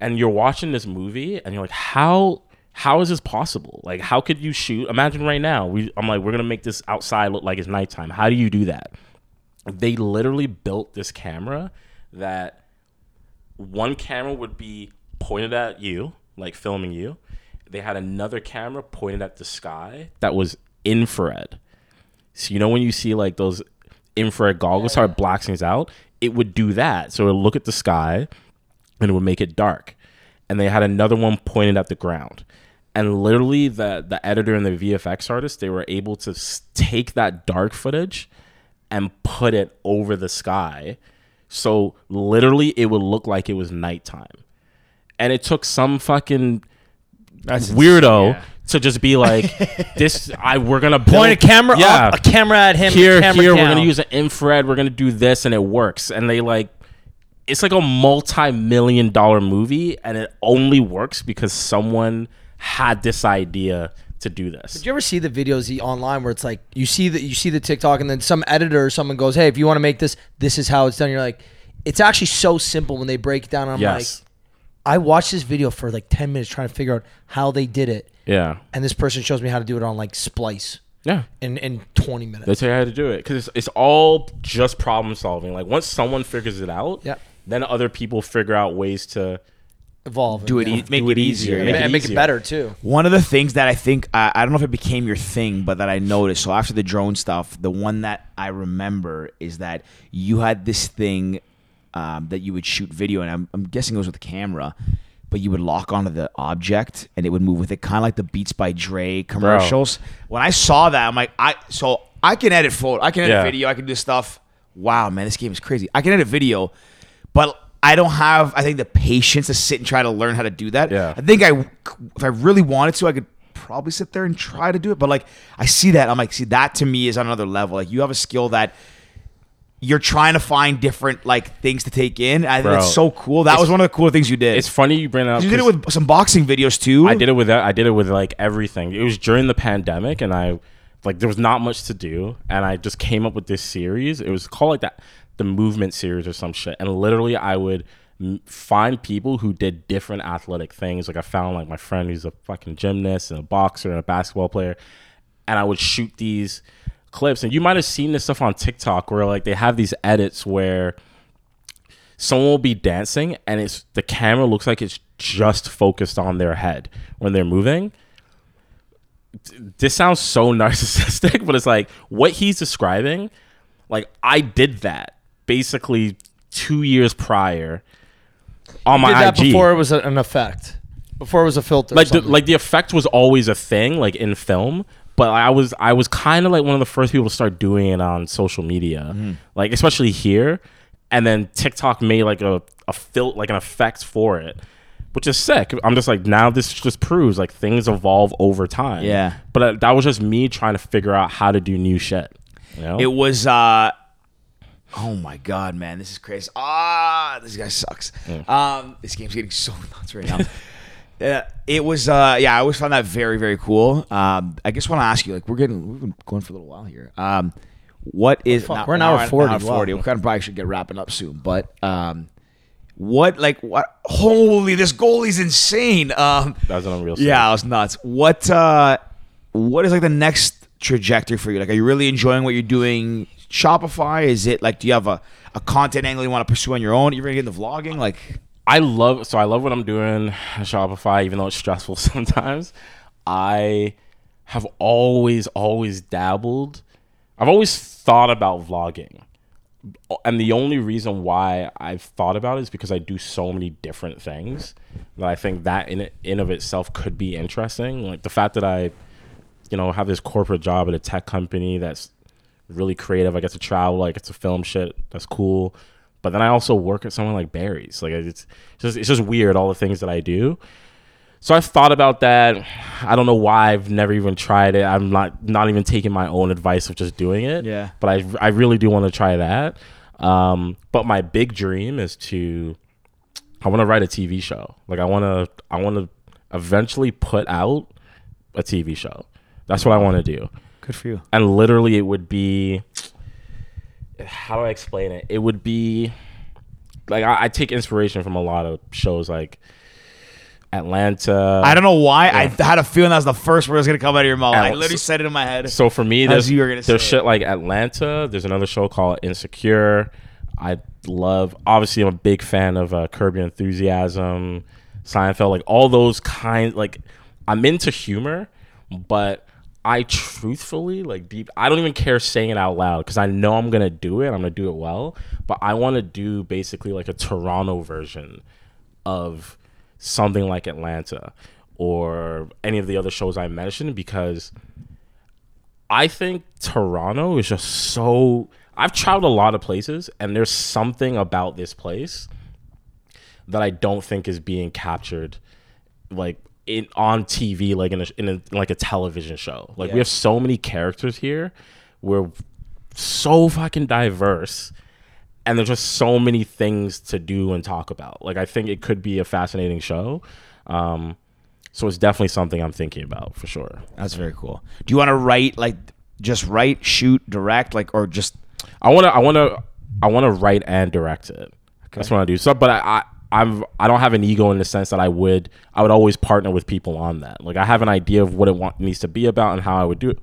And you're watching this movie, and you're like, how how is this possible? Like, how could you shoot? Imagine right now, we I'm like, we're gonna make this outside look like it's nighttime. How do you do that? They literally built this camera that one camera would be pointed at you, like filming you. They had another camera pointed at the sky that was infrared. So you know when you see like those infrared goggles start blacks things out, it would do that. So it would look at the sky and it would make it dark. And they had another one pointed at the ground. And literally the the editor and the VFX artist, they were able to take that dark footage and put it over the sky. So literally it would look like it was nighttime. And it took some fucking That's weirdo yeah. to just be like, [LAUGHS] "This, I we're gonna build, Point a camera yeah, up, a camera at him. here, here, we're gonna use an infrared. We're gonna do this, and it works." And they like, it's like a multi-million dollar movie, and it only works because someone had this idea to do this. Did you ever see the videos online where it's like you see the you see the TikTok and then some editor or someone goes, "Hey, if you want to make this, this is how it's done." You're like, it's actually so simple when they break it down. I'm yes, like, I watched this video for like ten minutes trying to figure out how they did it, yeah, and this person shows me how to do it on like Splice yeah. in in 20 minutes. They tell you how to do it because it's, it's all just problem solving. Like once someone figures it out, Yeah. Then other people figure out ways to Evolve, Do it, yeah. e- make Do it it easier. easier, make ma- it and make it better too. One of the things that I think I, I don't know if it became your thing, but that I noticed. So after the drone stuff, the one that I remember is that you had this thing um, that you would shoot video, and I'm, I'm guessing it was with the camera, but you would lock onto the object and it would move with it, kind of like the Beats by Dre commercials. When I saw that, I'm like, I so I can edit photo, I can edit Yeah. video, I can do stuff. Wow, man, this game is crazy. I can edit video, but I don't have, I think, the patience to sit and try to learn how to do that. Yeah. I think I, if I really wanted to, I could probably sit there and try to do it. But like, I see that, I'm like, see, that to me is on another level. Like, you have a skill that you're trying to find different like things to take in. I think Bro, it's so cool. That was one of the cool things you did. It's funny you bring that up. you did it with some boxing videos too. I did it with that. I did it with like everything. It was during the pandemic, and I like there was not much to do, and I just came up with this series. It was called like that, the movement series or some shit. And literally, I would find people who did different athletic things. Like I found like my friend who's a fucking gymnast and a boxer and a basketball player, and I would shoot these clips. And you might have seen this stuff on TikTok where like they have these edits where someone will be dancing and it's the camera looks like it's just focused on their head when they're moving. This sounds so [LAUGHS] narcissistic, but it's like what he's describing. Like I did that basically two years prior on my Did that IG. before it was an effect, before it was a filter. like the, like the effect was always a thing like in film but i was i was kind of like one of the first people to start doing it on social media Mm-hmm. like especially here and then tiktok made like a a fil- like an effect for it which is sick i'm just like now this just proves like things evolve over time Yeah. but uh, that was just me trying to figure out how to do new shit you know? It was uh Oh my god, man, this is crazy. Ah, this guy sucks. Um this game's getting so [LAUGHS] nuts right now. Uh, it was uh yeah, I always found that very very cool. Um I just want to ask you like we're getting we've been going for a little while here. Um what is fuck, now- we're an now hour 40, Hour wow. 40. We kind of probably should get wrapping up soon, but um what like what holy this goalie's insane. Um that was an unreal yeah, it was nuts. What uh what is like the next trajectory for you? Like are you really enjoying what you're doing Shopify? Is it like do you have a, a content angle you want to pursue on your own? You're gonna get into vlogging? Like I love so I love what I'm doing at Shopify, even though it's stressful [LAUGHS] sometimes. I have always, always dabbled. I've always thought about vlogging. And the only reason why I've thought about it is because I do so many different things that I think that in in of itself could be interesting. Like the fact that I, you know, have this corporate job at a tech company that's really creative. I get to travel. I get to film shit. That's cool. But then I also work at someone like Barry's. Like it's just it's just weird all the things that I do. So I've thought about that. I don't know why I've never even tried it. I'm not not even taking my own advice of just doing it. Yeah. But I I really do want to try that. Um, but my big dream is to I want to write a TV show. Like I want to I want to eventually put out a TV show. That's what I want to do good for you. and literally it would be how do I explain it? It would be like I, I take inspiration from a lot of shows like Atlanta. I don't know why. I had a feeling that was the first word that was gonna come out of your mouth. I literally said it in my head. So for me, there's you were gonna there's shit like Atlanta. There's another show called Insecure. I love. Obviously, I'm a big fan of uh, Curb Your Enthusiasm, Seinfeld, like all those kind. Like, I'm into humor, but I truthfully like deep. I don't even care saying it out loud because I know I'm gonna do it. I'm gonna do it well, but I want to do basically like a Toronto version of something like Atlanta or any of the other shows I mentioned because I think Toronto is just so. I've traveled a lot of places, and there's something about this place that I don't think is being captured, like in on TV, like in a, in a like a television show. Like we have so many characters here, we're so fucking diverse, and there's just so many things to do and talk about. Like I think it could be a fascinating show. Um, so it's definitely something I'm thinking about for sure. That's very cool. Do you want to write like just write, shoot, direct, like, or just I want to, I want to, I want to write and direct it. That's what I do. So, but I, I, I'm, I don't have an ego in the sense that I would, I would always partner with people on that. Like I have an idea of what it want, needs to be about and how I would do it,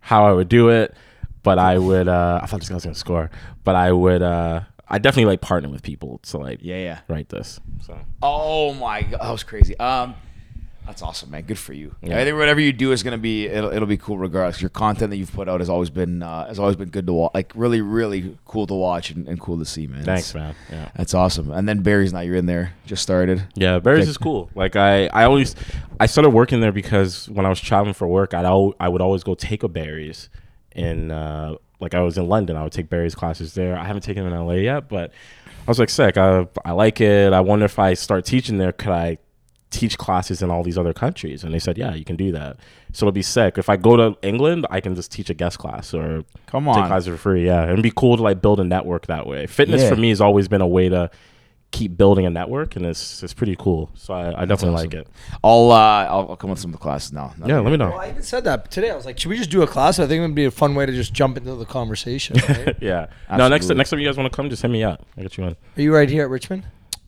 how I would do it. But I would, uh, I thought this guy was gonna score, but I would, uh, I definitely like partner with people to like, yeah, yeah. write this. So Oh my god, that was crazy. Um, that's awesome, man. Good for you. Yeah. I think whatever you do is gonna be it'll, it'll be cool regardless. Your content that you've put out has always been uh, has always been good to watch. Like really, really cool to watch and, and cool to see, man. thanks, That's- man. Yeah. That's awesome. And then Barry's now you're in there. Just started. Yeah, Barry's Okay. is cool. Like I, I always, I started working there because when I was traveling for work, I'd al- I would always go take a Barry's in, uh, like I was in London, I would take Barry's classes there. I haven't taken them in LA yet, but I was like, sick. I, I like it. I wonder if I start teaching there, could I teach classes in all these other countries? And they said, yeah, you can do that. So it'll be sick. If I go to England, I can just teach a guest class or Come take on. classes for free. Yeah, it'd be cool to like build a network that way. Fitness Yeah. for me has always been a way to keep building a network, and it's it's pretty cool. So I, I definitely like it. I'll uh I'll, I'll come with some of the classes now. Yeah, let me Well, know. I even said that today. I was like, should we just do a class? I think it would be a fun way to just jump into the conversation. Right? [LAUGHS] yeah. No, next Absolutely. next time you guys want to come, just hit me up. I get you in. Are you right here at Richmond?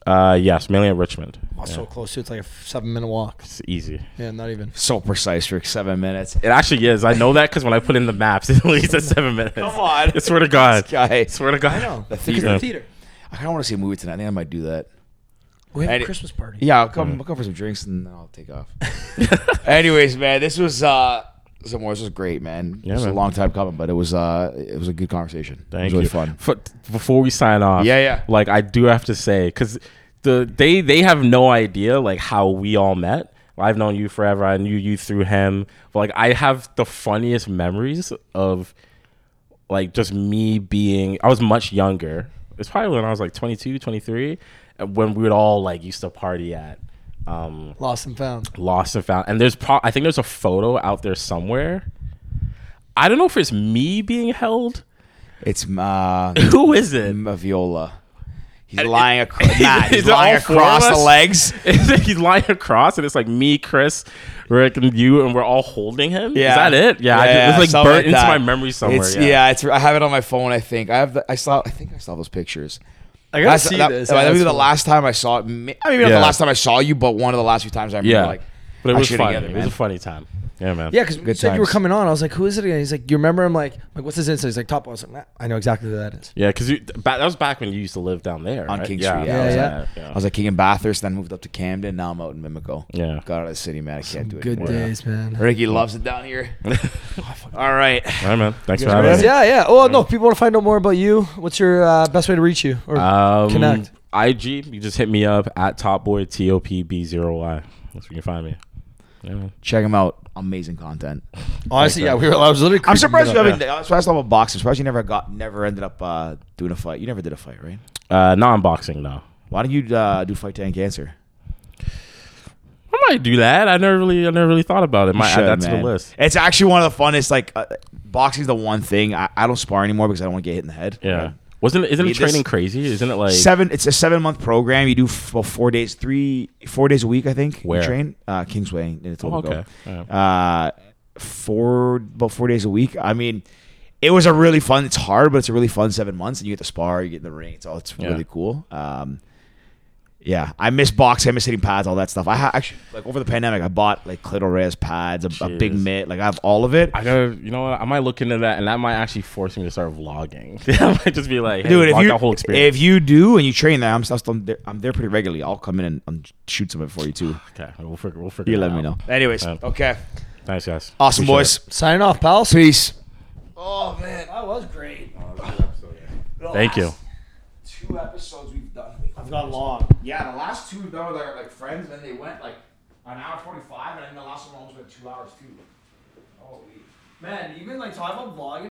Uh, yes, mainly at Richmond. Oh, so close to it's like a seven minute walk. It's easy. Yeah, not even. So precise for seven minutes. It actually is. I know that because when I put in the maps, [LAUGHS] it only says seven minutes. Come on. I swear to God. I swear to God. I know. The theater. of the theater. I kind of want to see a movie tonight. I think I might do that. We have And a Christmas party. Yeah, I'll come. I'll come for some drinks and then I'll take off. [LAUGHS] Anyways, man, this was uh, some more. This was great, man. Yeah, it was man. a long time coming, but it was uh, it was a good conversation. Thank it was really you. fun. For, before we sign off, Yeah, yeah. Like I do have to say, because the they they have no idea like how we all met. I've known you forever. I knew you through him. But like I have the funniest memories of like just me being. I was much younger. It's probably when I was like 22, 23, when we would all like used to party at. Um, Lost and found. lost and found. And there's pro- I think there's a photo out there somewhere. I don't know if it's me being held. It's uh, [LAUGHS] Who is it? Maviola. He's And lying it- across. [LAUGHS] Nah, he's lying across the legs. [LAUGHS] He's lying across, and it's like me, Chris, Rick, and you, and we're all holding him. Yeah. Is that it? Yeah, I Yeah, it's like burnt like into my memory somewhere. It's, yeah. yeah. it's. I have it on my phone. I think I have. The, I saw. I think I saw those pictures. I gotta That's- see that, this. That, Yeah, was that's the last time I saw it. I mean, maybe not Yeah. the last time I saw you, but one of the last few times I remember. Yeah. Like, but it I was should funny. get it, it was man. a funny time. Yeah, man. Yeah, because you Good said you were times. coming on. I was like, "Who is it again?" He's like, "You remember?" I'm like, "Like, what's his Insta?" He's like, "Top." Boy." I was like, nah, "I know exactly who that is." Yeah, because that was back when you used to live down there on right? King yeah, Street. Yeah, I was, yeah. at- yeah. I was at King and Bathurst, then moved up to Camden. Now I'm out in Mimico. Yeah. Got out of the city, man. I can't do it. Good anymore. days, man. Ricky loves it down here. [LAUGHS] All right. All right, man. Thanks for guys having ready? me. Yeah, yeah. Oh no, if people want to find out more about you. What's your uh, best way to reach you or Um, connect? IG, you just hit me up at Top Boy T O P B zero Y. That's where you can find me. Yeah. Check him out. Amazing content. Honestly, yeah, we were. I was literally. I'm surprised you haven't. I'm surprised about boxing. I'm surprised you never got, never ended up uh, doing a fight. You never did a fight, right? Uh, non-boxing, no. Why don't you uh, do fight to end cancer? I might do that. I never really, I never really thought about it. Might should, add that to man. the list. It's actually one of the funnest. Like, uh, boxing's the one thing I, I don't spar anymore because I don't want to get hit in the head. Yeah. Wasn't it? Isn't it training this- crazy? Isn't it like? seven. It's a seven month program. You do f- well, four days, three, four days a week. I think. you Where? train uh, Kingsway in Oh, Etobicoke. okay. Uh, four about four days a week. I mean, it was a really fun. It's hard, but it's a really fun seven months, and you get to spar. You get in the ring. It's all. It's Yeah. really cool. Um, Yeah, I miss boxing. I miss hitting pads, all that stuff. I ha- actually like over the pandemic, I bought like clitoris pads, a, a big mitt. Like I have all of it. I gotta, you know what? I might look into that, and that might actually force me to start vlogging. [LAUGHS] I might just be like, hey, Dude, if vlog you that whole experience. if you do and you train there, I'm still I'm there, I'm there pretty regularly. I'll come in and, and shoot some of it for you too. [SIGHS] okay, we'll figure, we'll figure. You let out. me know. Anyways, okay, Thanks, guys. awesome Appreciate boys. Signing off, pals. Peace. Oh man, that was great. Oh, it. Thank you. Two episodes we've gone long. Yeah, the last two though, they're like friends, and they went like an hour forty five, and then the last one almost went two hours too. Holy. Man, even like talking about vlogging.